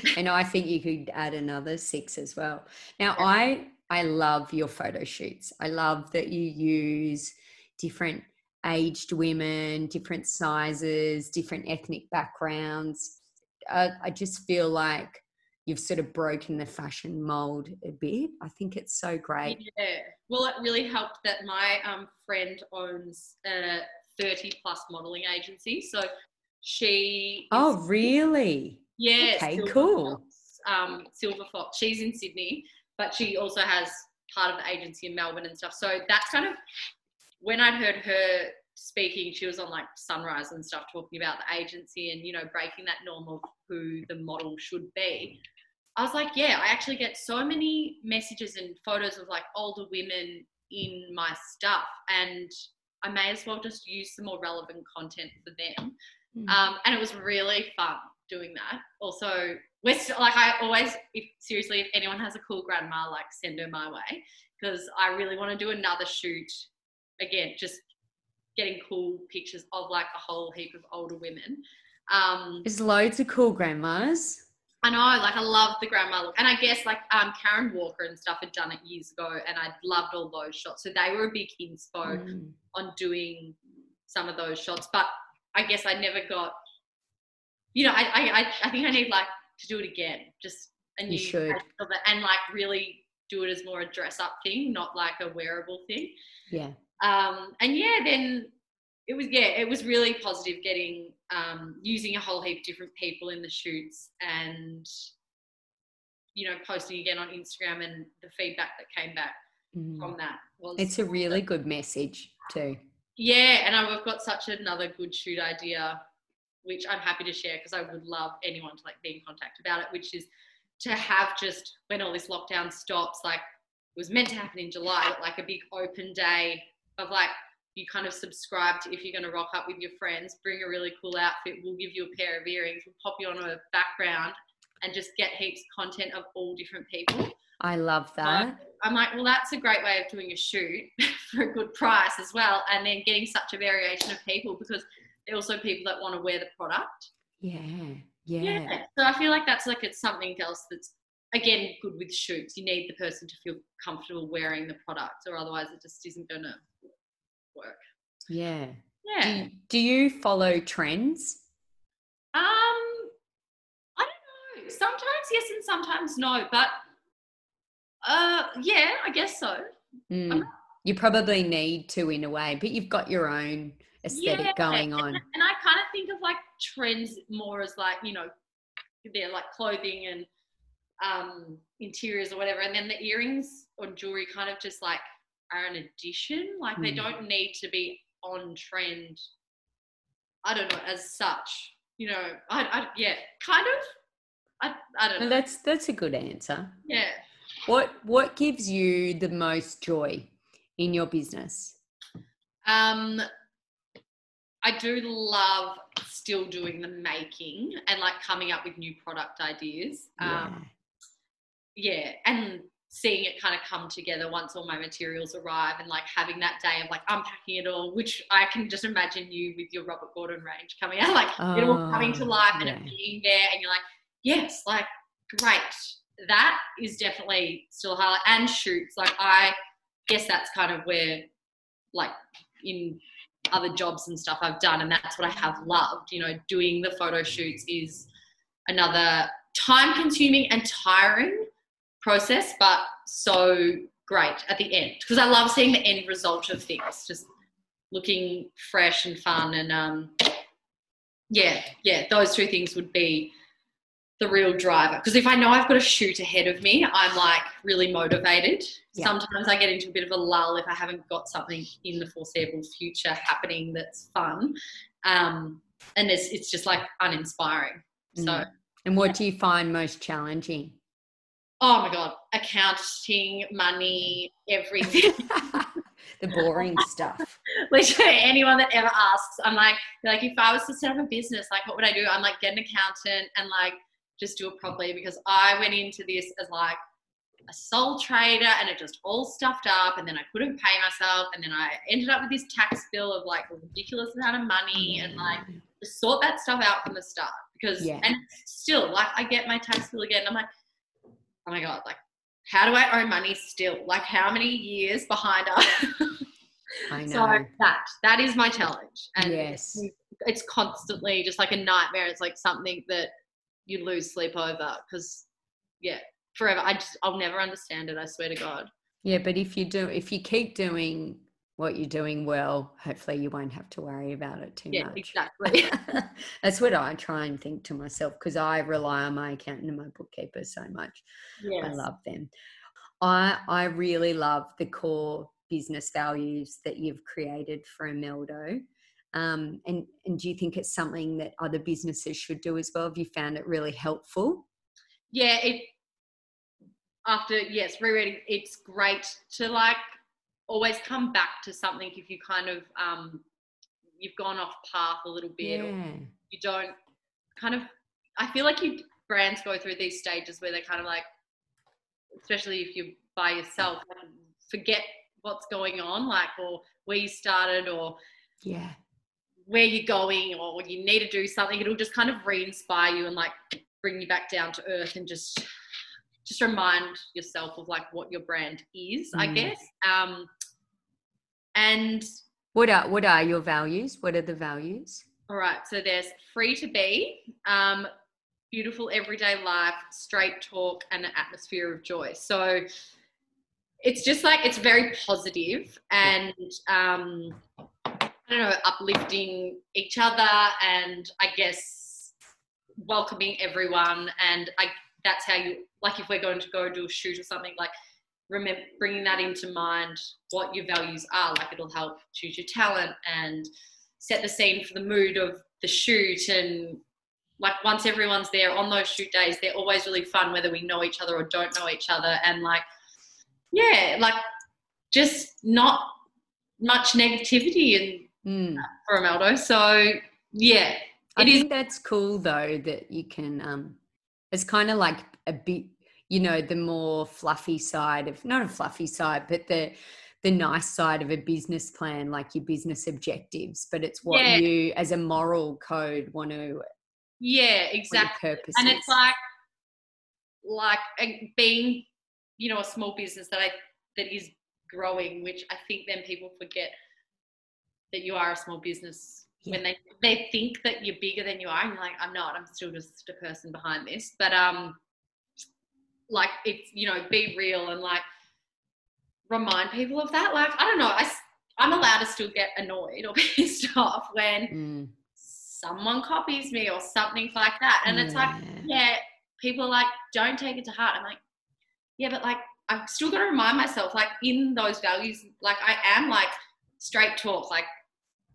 S3: and I think you could add another six as well. Now, I I love your photo shoots. I love that you use different aged women, different sizes, different ethnic backgrounds. Uh, I just feel like you've sort of broken the fashion mold a bit. I think it's so great.
S5: Yeah. Well, it really helped that my um, friend owns a 30 plus modeling agency. So she.
S3: Oh, really?
S5: Yeah.
S3: okay,
S5: Silver
S3: cool.
S5: Fox, um, Silver Fox. She's in Sydney, but she also has part of the agency in Melbourne and stuff. So that's kind of when I'd heard her speaking, she was on like Sunrise and stuff, talking about the agency and you know breaking that norm of who the model should be. I was like, yeah, I actually get so many messages and photos of like older women in my stuff, and I may as well just use some more relevant content for them.
S3: Mm.
S5: Um, and it was really fun doing that. Also, we're still, like I always, if seriously, if anyone has a cool grandma, like send her my way because I really want to do another shoot again, just getting cool pictures of like a whole heap of older women. Um,
S3: There's loads of cool grandmas.
S5: I know, like I love the grandma look, and I guess like um, Karen Walker and stuff had done it years ago, and I'd loved all those shots. So they were a big inspo
S3: Mm.
S5: on doing some of those shots, but I guess I never got. You know, I I I- think I need like to do it again, just a
S3: You
S5: new
S3: should.
S5: of it, and like really do it as more a dress up thing, not like a wearable thing.
S3: Yeah.
S5: Um, and yeah, then it was yeah, it was really positive getting um, using a whole heap of different people in the shoots and you know posting again on Instagram and the feedback that came back
S3: Mm.
S5: from that was
S3: It's a really good message too.
S5: yeah, and I've got such another good shoot idea, which I'm happy to share because I would love anyone to like be in contact about it. Which is to have just when all this lockdown stops, like it was meant to happen in July, but like a big open day of like you kind of subscribe to if you're going to rock up with your friends, bring a really cool outfit, we'll give you a pair of earrings, we'll pop you on a background, and just get heaps of content of all different people.
S3: I love that.
S5: I'm like, well, that's a great way of doing a shoot for a good price as well, and then getting such a variation of people because there are also people that want to wear the product.
S3: Yeah. Yeah.
S5: So I feel like that's like it's something else that's again good with shoots. You need the person to feel comfortable wearing the product, or otherwise it just isn't going to work.
S3: Yeah. Do
S5: Yeah.
S3: you, do you follow trends?
S5: Um, I don't know. Sometimes yes, and sometimes no. But uh, yeah, I guess so.
S3: Mm. You probably need to in a way, but you've got your own aesthetic
S5: Yeah,
S3: going on.
S5: And I kind of think of like trends more as like, you know, they're like clothing and um, interiors or whatever. And then the earrings or jewelry kind of just like are an addition. Like they
S3: Mm.
S5: don't need to be on trend. I don't know, as such. You know, I, I yeah, kind of. I, I don't
S3: No,
S5: know.
S3: that's that's a good answer.
S5: Yeah.
S3: What what gives you the most joy in your business?
S5: Um, I do love still doing the making and like coming up with new product ideas. Um, yeah, and seeing it kind of come together once all my materials arrive and like having that day of like unpacking it all, which I can just imagine you with your Robert Gordon range coming out, like it all coming to
S3: Oh,
S5: life and it being there, and you're like, yes, like great. That is definitely still a highlight. And shoots, like I guess that's kind of where, like in other jobs and stuff I've done, and that's what I have loved. You know, doing the photo shoots is another time consuming and tiring process, but so great at the end because I love seeing the end result of things, just looking fresh and fun. And um, yeah, yeah, those two things would be the real driver. Because if I know I've got a shoot ahead of me, I'm like really motivated.
S3: Yeah.
S5: Sometimes I get into a bit of a lull if I haven't got something in the foreseeable future happening that's fun. Um, and it's, it's just like uninspiring. So,
S3: Mm. And what do you find most challenging?
S5: Oh my God, accounting, money, everything.
S3: the boring stuff.
S5: Literally anyone that ever asks, I'm like, like if I was to set up a business, like what would I do? I'm like, get an accountant and like just do it properly because I went into this as like, a sole trader and it just all stuffed up and then I couldn't pay myself and then I ended up with this tax bill of like a ridiculous amount of money and like just sort that stuff out from the start because
S3: Yeah.
S5: and still like I get my tax bill again and I'm like oh my god like how do I owe money still like how many years behind us?
S3: I know.
S5: so that that is my challenge and
S3: yes.
S5: it's constantly just like a nightmare. It's like something that you lose sleep over because, yeah, forever. I just, I'll never understand it. I swear to God.
S3: Yeah, but if you do, if you keep doing what you're doing well, hopefully you won't have to worry about it too
S5: Yeah,
S3: much.
S5: exactly.
S3: That's what I try and think to myself because I rely on my accountant and my bookkeeper so much. I love them. I I really love the core business values that you've created for Emeldo. Um, and and do you think it's something that other businesses should do as well? Have you found it really helpful?
S5: Yeah, it. After yes, rereading, it's great to like always come back to something if you kind of um you've gone off path a little bit or you don't kind of I feel like you brands go through these stages where they're kind of like especially if you're by yourself forget what's going on like or where you started or
S3: yeah,
S5: where you're going or you need to do something. It'll just kind of re-inspire you and like bring you back down to earth and just just remind yourself of like what your brand is i
S3: Mm.
S5: guess um and
S3: What are what are your values? What are the values?
S5: All right, so there's free to be, um, beautiful everyday life, straight talk, and an atmosphere of joy. So it's just like it's very positive and um, I don't know, uplifting each other, and I guess welcoming everyone. And I that's how you like if we're going to go do a shoot or something like remember bringing that into mind what your values are like it'll help choose your talent and set the scene for the mood of the shoot. And like once everyone's there on those shoot days they're always really fun whether we know each other or don't know each other. And like yeah like just not much negativity in
S3: Mm.
S5: for Emeldo so yeah
S3: I
S5: it is
S3: think that's cool though that you can um it's kind of like a bit you know the more fluffy side of not a fluffy side but the the nice side of a business plan like your business objectives but it's what
S5: Yeah.
S3: you as a moral code want to
S5: yeah exactly
S3: purpose
S5: and it's like like being you know a small business that i that is growing which i think then people forget that you are a small business when they they think that you're bigger than you are and you're like i'm not i'm still just a person behind this. But um like it's you know be real and like remind people of that. Like i don't know i i'm allowed to still get annoyed or pissed off when
S3: Mm,
S5: someone copies me or something like that. And it's like
S3: yeah.
S5: yeah, people are like, don't take it to heart. I'm like, yeah, but like, I've still got to remind myself, like, in those values, like, I am like straight talk, like,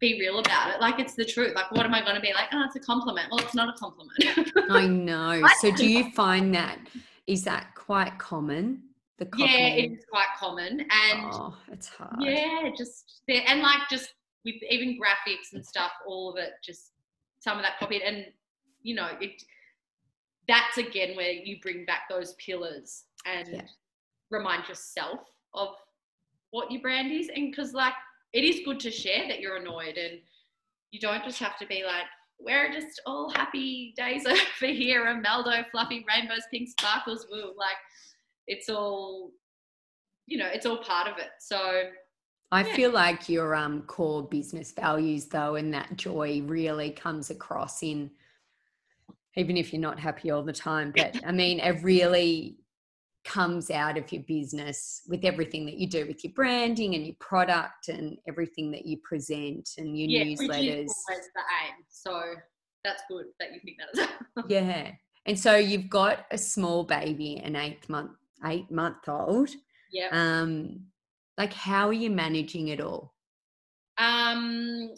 S5: be real about it. Like, it's the truth. Like, what am I going to be like? Oh, it's a compliment. Well, it's not a compliment.
S3: I know. So do you find that is that quite common? The
S5: yeah, it's quite common. And
S3: oh, it's hard.
S5: yeah, just there. And like, just with even graphics and stuff, all of it, just some of that copied. And, you know, it, that's again where you bring back those pillars and
S3: Yeah.
S5: remind yourself of what your brand is and because like it is good to share that you're annoyed and you don't just have to be like we're just all happy days over here Emeldo fluffy rainbows pink sparkles woo like it's all you know it's all part of it so
S3: I
S5: Yeah.
S3: feel like your um core business values though and that joy really comes across in even if you're not happy all the time but I mean it really comes out of your business with everything that you do with your branding and your product and everything that you present and your
S5: yeah which
S3: newsletters.
S5: is the aim so that's good that you think that is
S3: Yeah. And so you've got a small baby, an eight month eight month old.
S5: yeah
S3: Um like how are you managing it all?
S5: Um,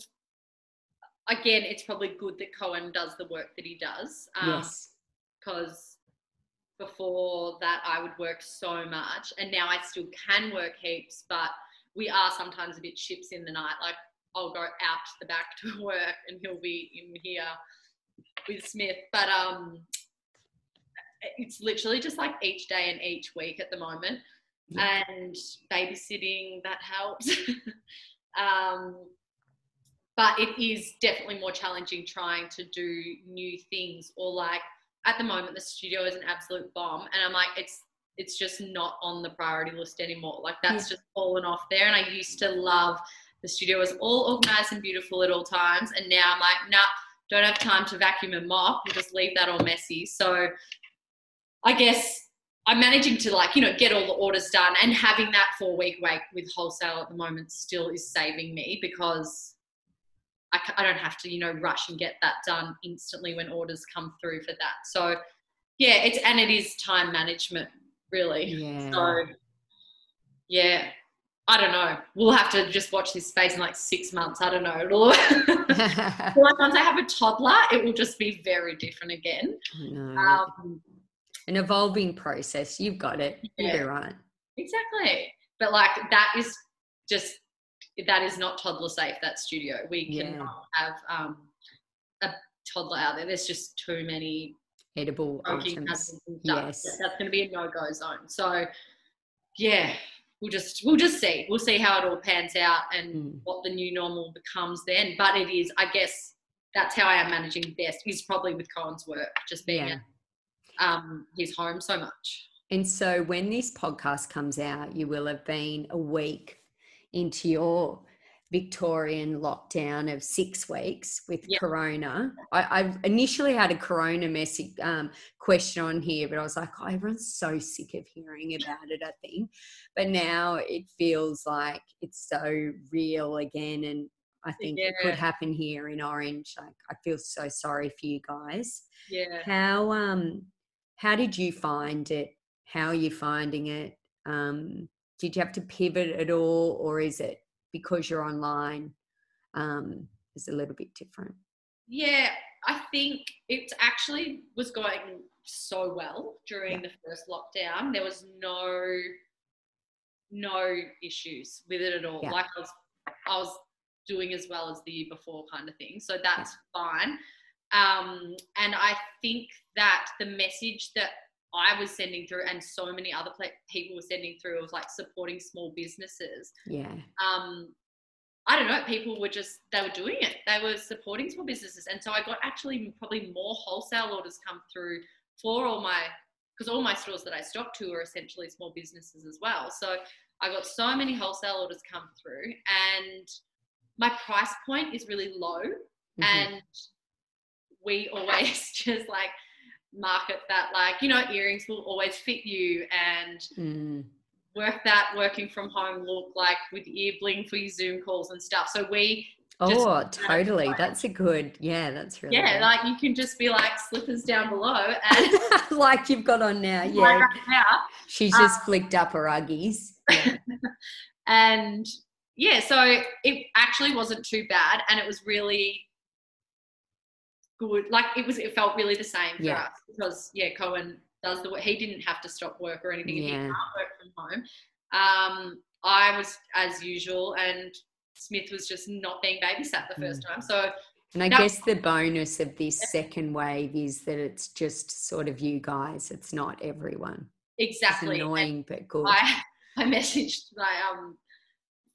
S5: again, it's probably good that Cohen does the work that he does. Um,
S3: yes.
S5: Because before that, I would work so much, and now I still can work heaps, but we are sometimes a bit ships in the night. Like I'll go out the back to work, and he'll be in here with Smith. But um, it's literally just like each day and each week at the moment.
S3: Yeah.
S5: And babysitting that helps. um, but it is definitely more challenging trying to do new things or like at the moment the studio is an absolute bomb. And i'm like it's it's just not on the priority list anymore. Like that's just fallen off there. And i used to love the studio. Was all organized and beautiful at all times. And now i'm like nah don't have time to vacuum and mop. We'll just leave that all messy. So i guess i'm managing to like you know get all the orders done. And having that four week wait with wholesale at the moment still is saving me because I, I don't have to, you know, rush and get that done instantly when orders come through for that. So, yeah, it's and it is time management, really.
S3: Yeah.
S5: So, yeah, I don't know. We'll have to just watch this space in like six months. I don't know. It'll, like once I have a toddler, it will just be very different again.
S3: no.
S5: Um,
S3: An evolving process. You've got it.
S5: Yeah.
S3: right.
S5: exactly. But like that is just that is not toddler safe. That studio. We
S3: Yeah.
S5: cannot have um, a toddler out there. There's just too many
S3: Edible items. Yes.
S5: That's going to be a no-go zone. So, yeah, we'll just we'll just see. We'll see how it all pans out and
S3: Mm.
S5: what the new normal becomes then. But it is, I guess, that's how I am managing best. Is probably with Cohen's work, just being
S3: Yeah.
S5: at um, his home so much.
S3: And so when this podcast comes out, you will have been a week into your Victorian lockdown of six weeks with
S5: Yeah.
S3: Corona. I, I initially had a Corona message um, question on here, but I was like, oh, everyone's so sick of hearing about it, I think. But now it feels like it's so real again. And I think it could happen here in Orange. Like, I feel so sorry for you guys.
S5: Yeah.
S3: How um how did you find it? How are you finding it? Um, did you have to pivot at all, or is it because you're online? Um, is a little bit different.
S5: Yeah, I think it actually was going so well during the first lockdown. There was no no issues with it at all.
S3: Yeah.
S5: Like I was I was doing as well as the year before kind of thing. So that's fine. Um, and I think that the message that I was sending through and so many other people were sending through was like supporting small businesses
S3: Yeah,
S5: um, I don't know, people were just, they were doing it. They were supporting small businesses. And so I got actually probably more wholesale orders come through for all my, because all my stores that I stock to are essentially small businesses as well. So I got so many wholesale orders come through and my price point is really low.
S3: Mhm.
S5: And we always just like market that, like, you know, earrings will always fit you and
S3: Mm,
S5: work that working from home look like with ear bling for your Zoom calls and stuff. So we,
S3: oh, totally. That's a good. Yeah, that's really.
S5: yeah,
S3: good.
S5: like you can just be like slippers down below and
S3: like you've got on now.
S5: like
S3: Yeah,
S5: right now.
S3: she's just flicked up her uggies. Yeah.
S5: And yeah, so it actually wasn't too bad and it was really good. Like it was, it felt really the same for
S3: Yeah.
S5: us because yeah, Cohen does the work. He didn't have to stop work or anything. and He
S3: Yeah.
S5: can't work from home. Um, I was as usual and Smith was just not being babysat the first
S3: Mm.
S5: time. So
S3: And I
S5: No.
S3: guess the bonus of this second wave is that it's just sort of you guys. It's not everyone. It's
S5: exactly. And
S3: annoying but good.
S5: I, I messaged my um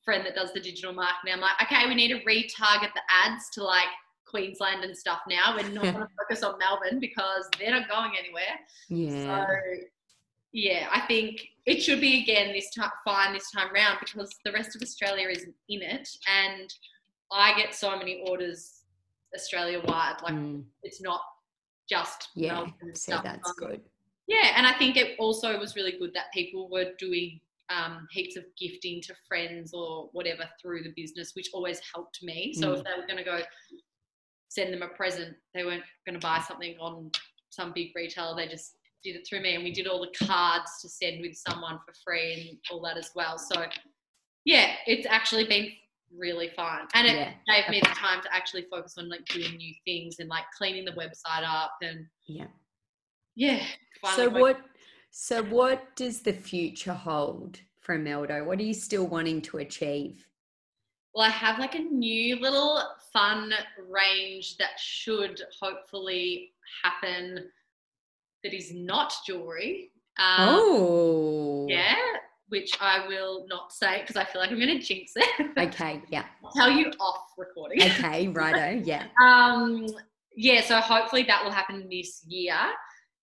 S5: friend that does the digital marketing. I'm like, okay, we need to retarget the ads to like Queensland and stuff now. We're not going to focus on Melbourne because they're not going anywhere.
S3: yeah.
S5: So yeah, I think it should be again this time fine this time round because the rest of Australia isn't in it, and I get so many orders Australia wide. Like
S3: Mm,
S5: it's not just
S3: yeah.
S5: Melbourne and
S3: So
S5: stuff.
S3: that's
S5: Um,
S3: good.
S5: yeah, and I think it also was really good that people were doing um, heaps of gifting to friends or whatever through the business, which always helped me. So if they were going to go send them a present, they weren't going to buy something on some big retailer. They just did it through me, and we did all the cards to send with someone for free and all that as well. So yeah, it's actually been really fun, and it
S3: Yeah.
S5: gave me the time to actually focus on like doing new things and like cleaning the website up and
S3: Yeah.
S5: yeah.
S3: So what so what does the future hold for Emeldo? What are you still wanting to achieve?
S5: Well, I have like a new little fun range that should hopefully happen that is not jewelry. Um,
S3: oh.
S5: Yeah, which I will not say because I feel like I'm going to jinx it.
S3: Okay. Yeah.
S5: I'll tell you off recording.
S3: Okay. Righto. Yeah.
S5: um, yeah, so hopefully that will happen this year.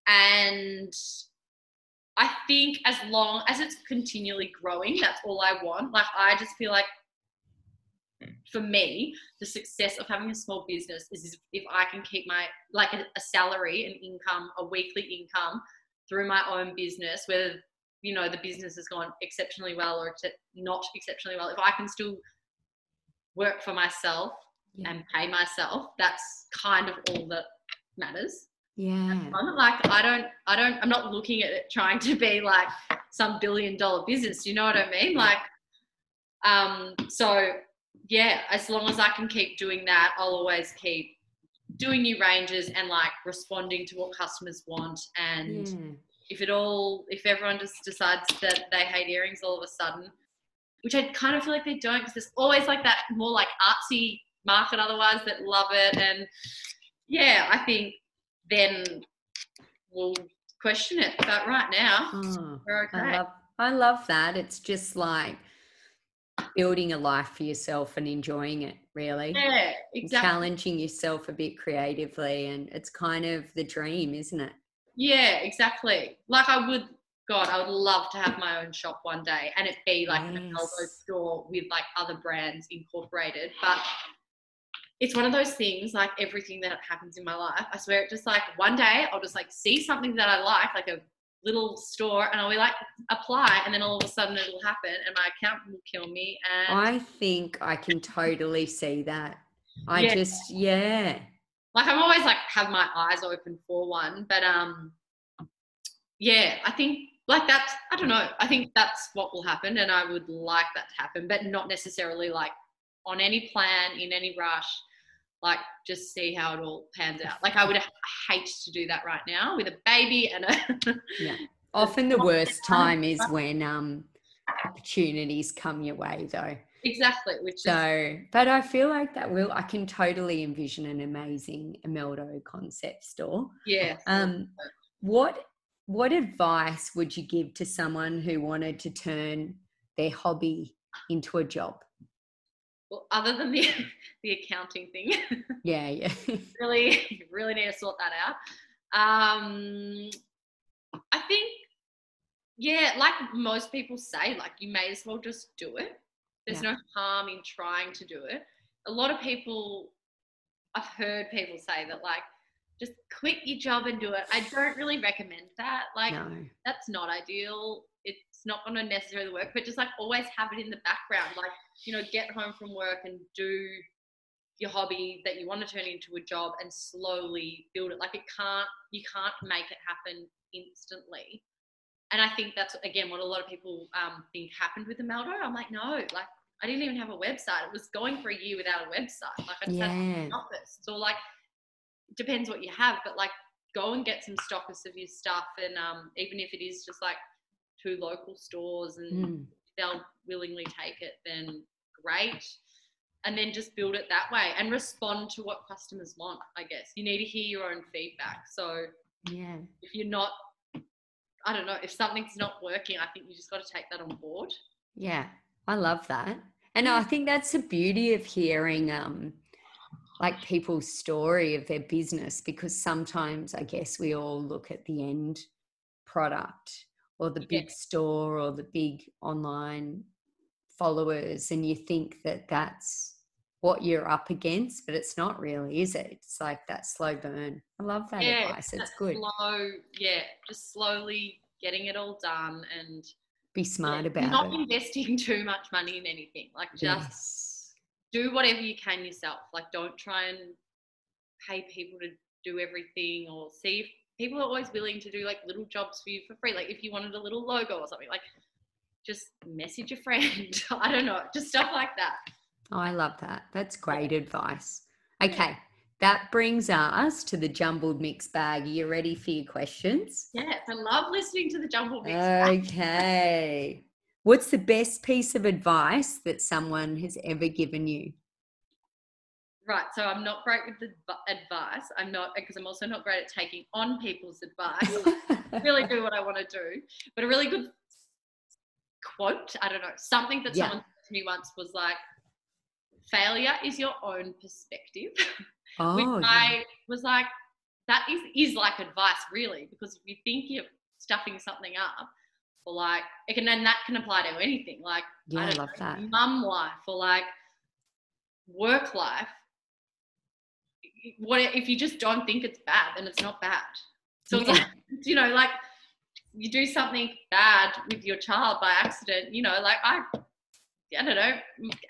S5: And I think as long as it's continually growing, that's all I want. Like, I just feel like for me, the success of having a small business is if I can keep my, like a, a salary, an income, a weekly income through my own business, whether, you know, the business has gone exceptionally well or not exceptionally well, if I can still work for myself yeah. and pay myself, that's kind of all that matters.
S3: Yeah.
S5: I'm like I don't I don't I'm not looking at it trying to be like some billion dollar business. You know what I mean? Like um so yeah, as long as I can keep doing that, I'll always keep doing new ranges and like responding to what customers want and mm. if it all if everyone just decides that they hate earrings all of a sudden which I kind of feel like they don't because there's always like that more like artsy market otherwise that love it and yeah I think then we'll question it. But right now, oh, we're okay.
S3: I love, I love that. It's just like building a life for yourself and enjoying it, really.
S5: Yeah, exactly.
S3: Challenging yourself a bit creatively. And it's kind of the dream, isn't it?
S5: Yeah, exactly. Like I would God, I would love to have my own shop one day and it be like yes. an Emeldo store with like other brands incorporated. But it's one of those things like everything that happens in my life i swear it just like one day i'll just like see something that i like like a little store and i'll be like apply and then all of a sudden it'll happen and my account will kill me and
S3: i think i can totally see that. I yeah. just yeah.
S5: Like i'm always like have my eyes open for one but um yeah i think like that's i don't know i think that's what will happen and i would like that to happen but not necessarily like on any plan in any rush like just see how it all pans out. Like i would hate to do that right now with a baby and a
S3: yeah. Often the worst time is when um opportunities come your way though.
S5: Exactly which
S3: so is- but i feel like that will i can totally envision an amazing Emeldo concept store.
S5: Yeah
S3: um what what advice would you give to someone who wanted to turn their hobby into a job
S5: well, other than the the accounting thing.
S3: Yeah, yeah.
S5: really, really need to sort that out. Um, I think, yeah, like most people say, like you may as well just do it. There's yeah. no harm in trying to do it. A lot of people, I've heard people say that, like, just quit your job and do it. I don't really recommend that. Like, no. that's not ideal. Not going to necessarily work, but just like always have it in the background. Like, you know, get home from work and do your hobby that you want to turn into a job and slowly build it. Like it can't, you can't make it happen instantly. And I think that's again what a lot of people um, think happened with Emeldo. I'm like, no, like I didn't even have a website. It was going for a year without a website. Like I just yeah. had an office. So like, depends what you have, but like go and get some stockers of your stuff. And um, even if it is just like two local stores and mm they'll willingly take it, then great. And then just build it that way and respond to what customers want, I guess. You need to hear your own feedback. So
S3: yeah,
S5: if you're not I don't know, if something's not working, I think you just got to take that on board.
S3: Yeah, I love that. And I think that's the beauty of hearing um like people's story of their business because sometimes I guess we all look at the end product or the big store or the big online followers and you think that that's what you're up against but it's not really is it? It's like that slow burn. I love that yeah, advice. it's good.
S5: slow yeah just slowly getting it all done and
S3: be smart yeah, about
S5: not
S3: it.
S5: investing too much money in anything like just yes. do whatever you can yourself. Like don't try and pay people to do everything or see if people are always willing to do like little jobs for you for free. Like if you wanted a little logo or something, like just message a friend. I don't know, just stuff like that.
S3: Oh, I love that. That's great advice. Okay. That brings us to the jumbled mix bag. Are you ready for your questions?
S5: Yes, I love listening to the jumbled mix
S3: bag. Okay. What's the best piece of advice that someone has ever given you?
S5: Right. So I'm not great with the advice. I'm not because I'm also not great at taking on people's advice. I really do what I want to do. But a really good quote, I don't know, something that
S3: Yeah.
S5: someone said to me once was like, failure is your own perspective.
S3: oh,
S5: Which
S3: yeah.
S5: I was like, that is is like advice really, because if you think you're stuffing something up, or like it can and that can apply to anything, like
S3: Yeah, I
S5: don't
S3: love
S5: know,
S3: that.
S5: mum life or like work life. What if you just don't think it's bad, then it's not bad. So
S3: Yeah.
S5: like, you know, like you do something bad with your child by accident, you know, like I I don't know,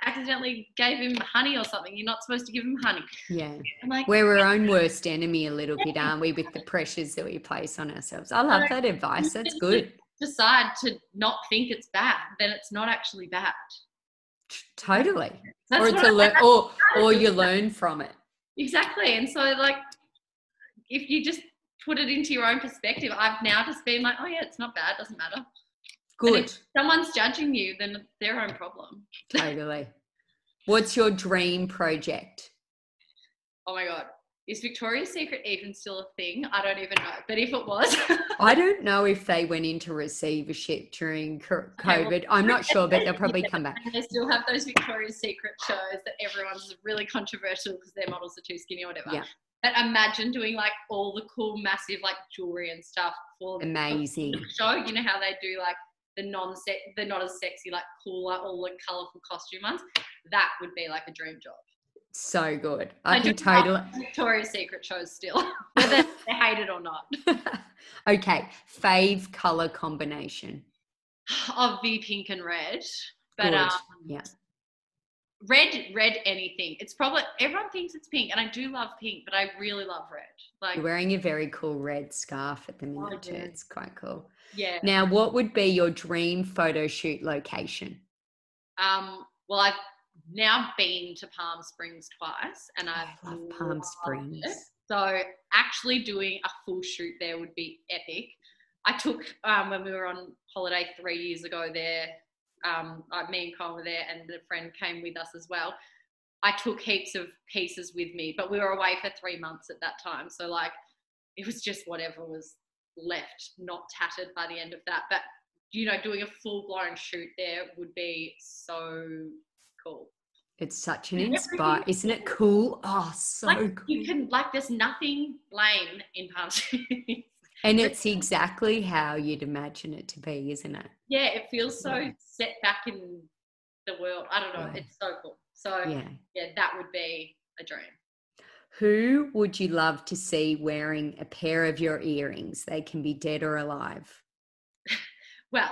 S5: accidentally gave him honey or something. You're not supposed to give him honey.
S3: yeah.
S5: I'm like,
S3: We're our own worst enemy a little bit, aren't we, with the pressures that we place on ourselves? I love that advice. That's good.
S5: decide to not think it's bad, then it's not actually bad.
S3: Totally.
S5: That's
S3: or it's a lear- or or you learn from it.
S5: Exactly. And so, like, if you just put it into your own perspective, I've now just been like, oh, yeah, it's not bad, doesn't matter. And
S3: Good.
S5: if someone's judging you, then it's their own problem.
S3: Totally. What's your dream project?
S5: Oh my God. Is Victoria's Secret even still a thing? I don't even know. But if it was,
S3: I don't know if they went into receivership during co-
S5: Okay, well-
S3: COVID. I'm not sure, but they'll probably come back.
S5: and they still have those Victoria's Secret shows that everyone's really controversial because their models are too skinny or whatever.
S3: Yeah.
S5: But imagine doing like all the cool, massive like jewelry and stuff for the
S3: Amazing.
S5: show. You know how they do like the non the not as sexy, like cooler, all the colourful costume ones. That would be like a dream job.
S3: So good. I can
S5: do love
S3: totally.
S5: Victoria's Secret shows still, whether they hate it or not.
S3: okay. Fave color combination.
S5: Of the pink and red, but
S3: Good.
S5: um,
S3: Yeah.
S5: red, red, anything. It's probably everyone thinks it's pink, and I do love pink, but I really love red. Like,
S3: You're wearing a very cool red scarf at the minute, too.
S5: yeah.
S3: It's quite cool.
S5: yeah.
S3: Now, what would be your dream photo shoot location?
S5: Um, well, I've now been to Palm Springs twice, and I've
S3: I love Palm Springs.
S5: it. So actually doing a full shoot there would be epic. I took um, when we were on holiday three years ago there. Um, me and Colin were there, and the friend came with us as well. I took heaps of pieces with me, but we were away for three months at that time, so like it was just whatever was left, not tattered by the end of that. But you know, doing a full blown shoot there would be so cool.
S3: It's such an inspire, isn't it cool? Oh, so
S5: like
S3: cool.
S5: you can like there's nothing lame in Palm Springs.
S3: And it's exactly how you'd imagine it to be, isn't it?
S5: yeah, it feels so
S3: Yeah.
S5: set back in the world. I don't know.
S3: Yeah.
S5: It's so cool. So yeah.
S3: Yeah.
S5: that would be a dream.
S3: Who would you love to see wearing a pair of your earrings? They can be dead or alive.
S5: Well,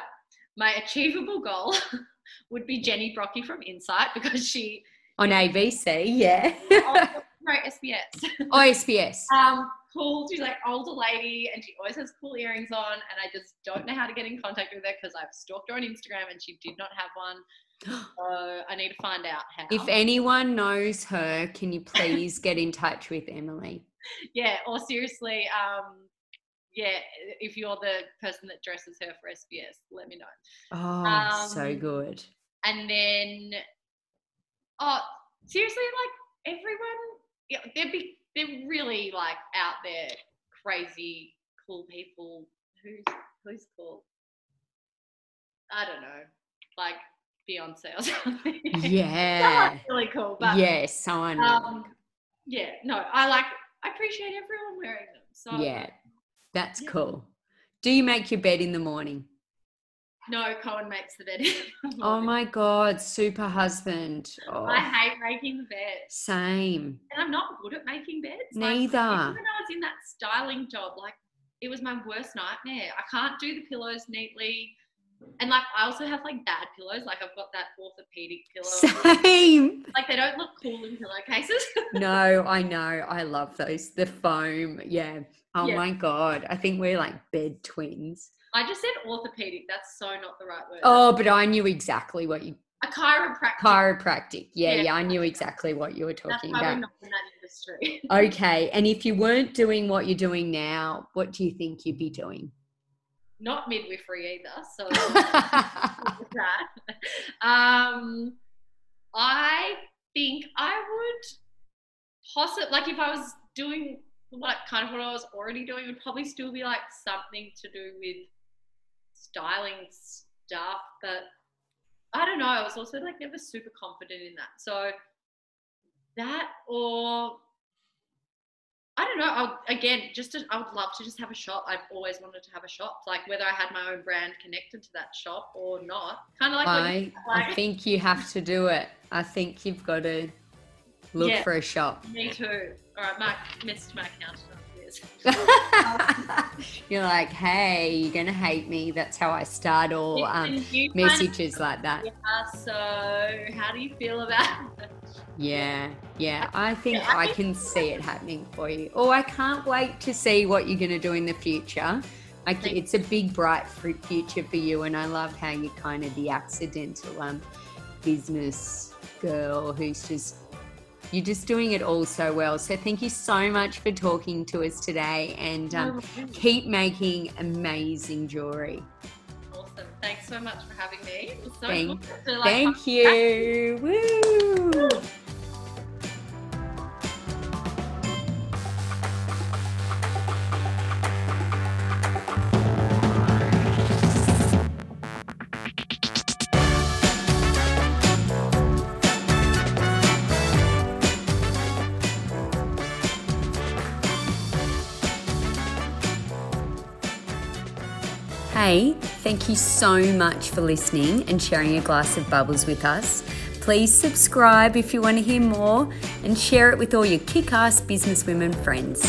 S5: my achievable goal would be Jenny Brockie from Insight because she
S3: On ABC, yeah.
S5: oh, no SBS.
S3: oh, SBS.
S5: um, cool. She's like older lady, and she always has cool earrings on. And I just don't know how to get in contact with her because I've stalked her on Instagram, and she did not have one. So I need to find out how.
S3: If anyone knows her, can you please get in touch with Emily?
S5: yeah, or seriously, um, yeah, if you're the person that dresses her for SBS, let me know.
S3: Oh, so
S5: Um,
S3: good.
S5: And then, oh, seriously, like everyone, yeah, they're be they're really like out there, crazy, cool people. Who's who's cool? I don't know, like Beyonce or something.
S3: Yeah.
S5: Really cool, but
S3: Yes, someone.
S5: um, yeah, no, I like I appreciate everyone wearing them. So
S3: yeah, that's
S5: yeah.
S3: cool. Do you make your bed in the morning?
S5: no, Cohen makes the bed.
S3: Oh my God, super husband. Oh,
S5: I hate making the bed.
S3: same.
S5: and I'm not good at making beds. Like,
S3: Neither.
S5: even when I was in that styling job, like it was my worst nightmare. I can't do the pillows neatly. And like I also have like bad pillows. Like I've got that orthopedic pillow.
S3: Same.
S5: Like they don't look cool in pillowcases.
S3: No, I know. I love those. The foam. Yeah. Oh
S5: Yeah.
S3: my God. I think we're like bed twins.
S5: I just said orthopedic. That's so not the right word.
S3: Oh, but I knew exactly what you
S5: A chiropractic.
S3: chiropractic. Yeah,
S5: Yeah.
S3: yeah, I knew exactly what you were
S5: That's
S3: talking
S5: we're
S3: about.
S5: not in that industry.
S3: Okay. And if you weren't doing what you're doing now, what do you think you'd be doing?
S5: not midwifery either. So that. Um, I think I would possibly Like if I was doing like kind of what I was already doing, would probably still be like something to do with styling stuff. But I don't know. I was also like never super confident in that. So that or I don't know. I'll, again, just to, I would love to just have a shop. I've always wanted to have a shop, like whether I had my own brand connected to that shop or not. Kind of like
S3: I,
S5: like,
S3: I think you have to do it. I think you've got to look
S5: Yeah.
S3: for a shop.
S5: me too. All right, Mark missed my accountant.
S3: You're like, hey, you're gonna hate me. That's how I start all um,
S5: And you kind of-
S3: messages like that.
S5: Yeah, so how do you feel about it?
S3: Yeah, yeah. I think
S5: Yeah, I
S3: can see it happening for you. Oh, I can't wait to see what you're gonna do in the future. Like, it's a big, bright future for you, and I love how you're kind of the accidental um, business girl who's just you're just doing it all so well. So thank you so much for talking to us today, and um, keep making amazing jewelry.
S5: Awesome. Thanks so much for having me. So
S3: Thank-
S5: cool to, like,
S3: Thank you. Woo! Hey, thank you so much for listening and sharing a glass of bubbles with us. Please subscribe if you want to hear more and share it with all your kick ass businesswomen friends.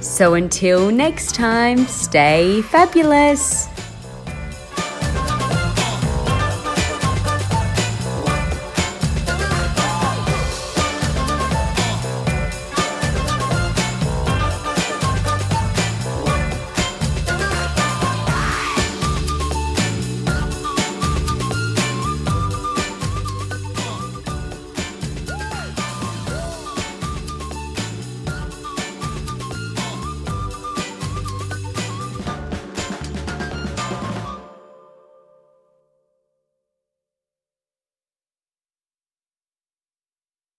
S3: So until next time, stay fabulous.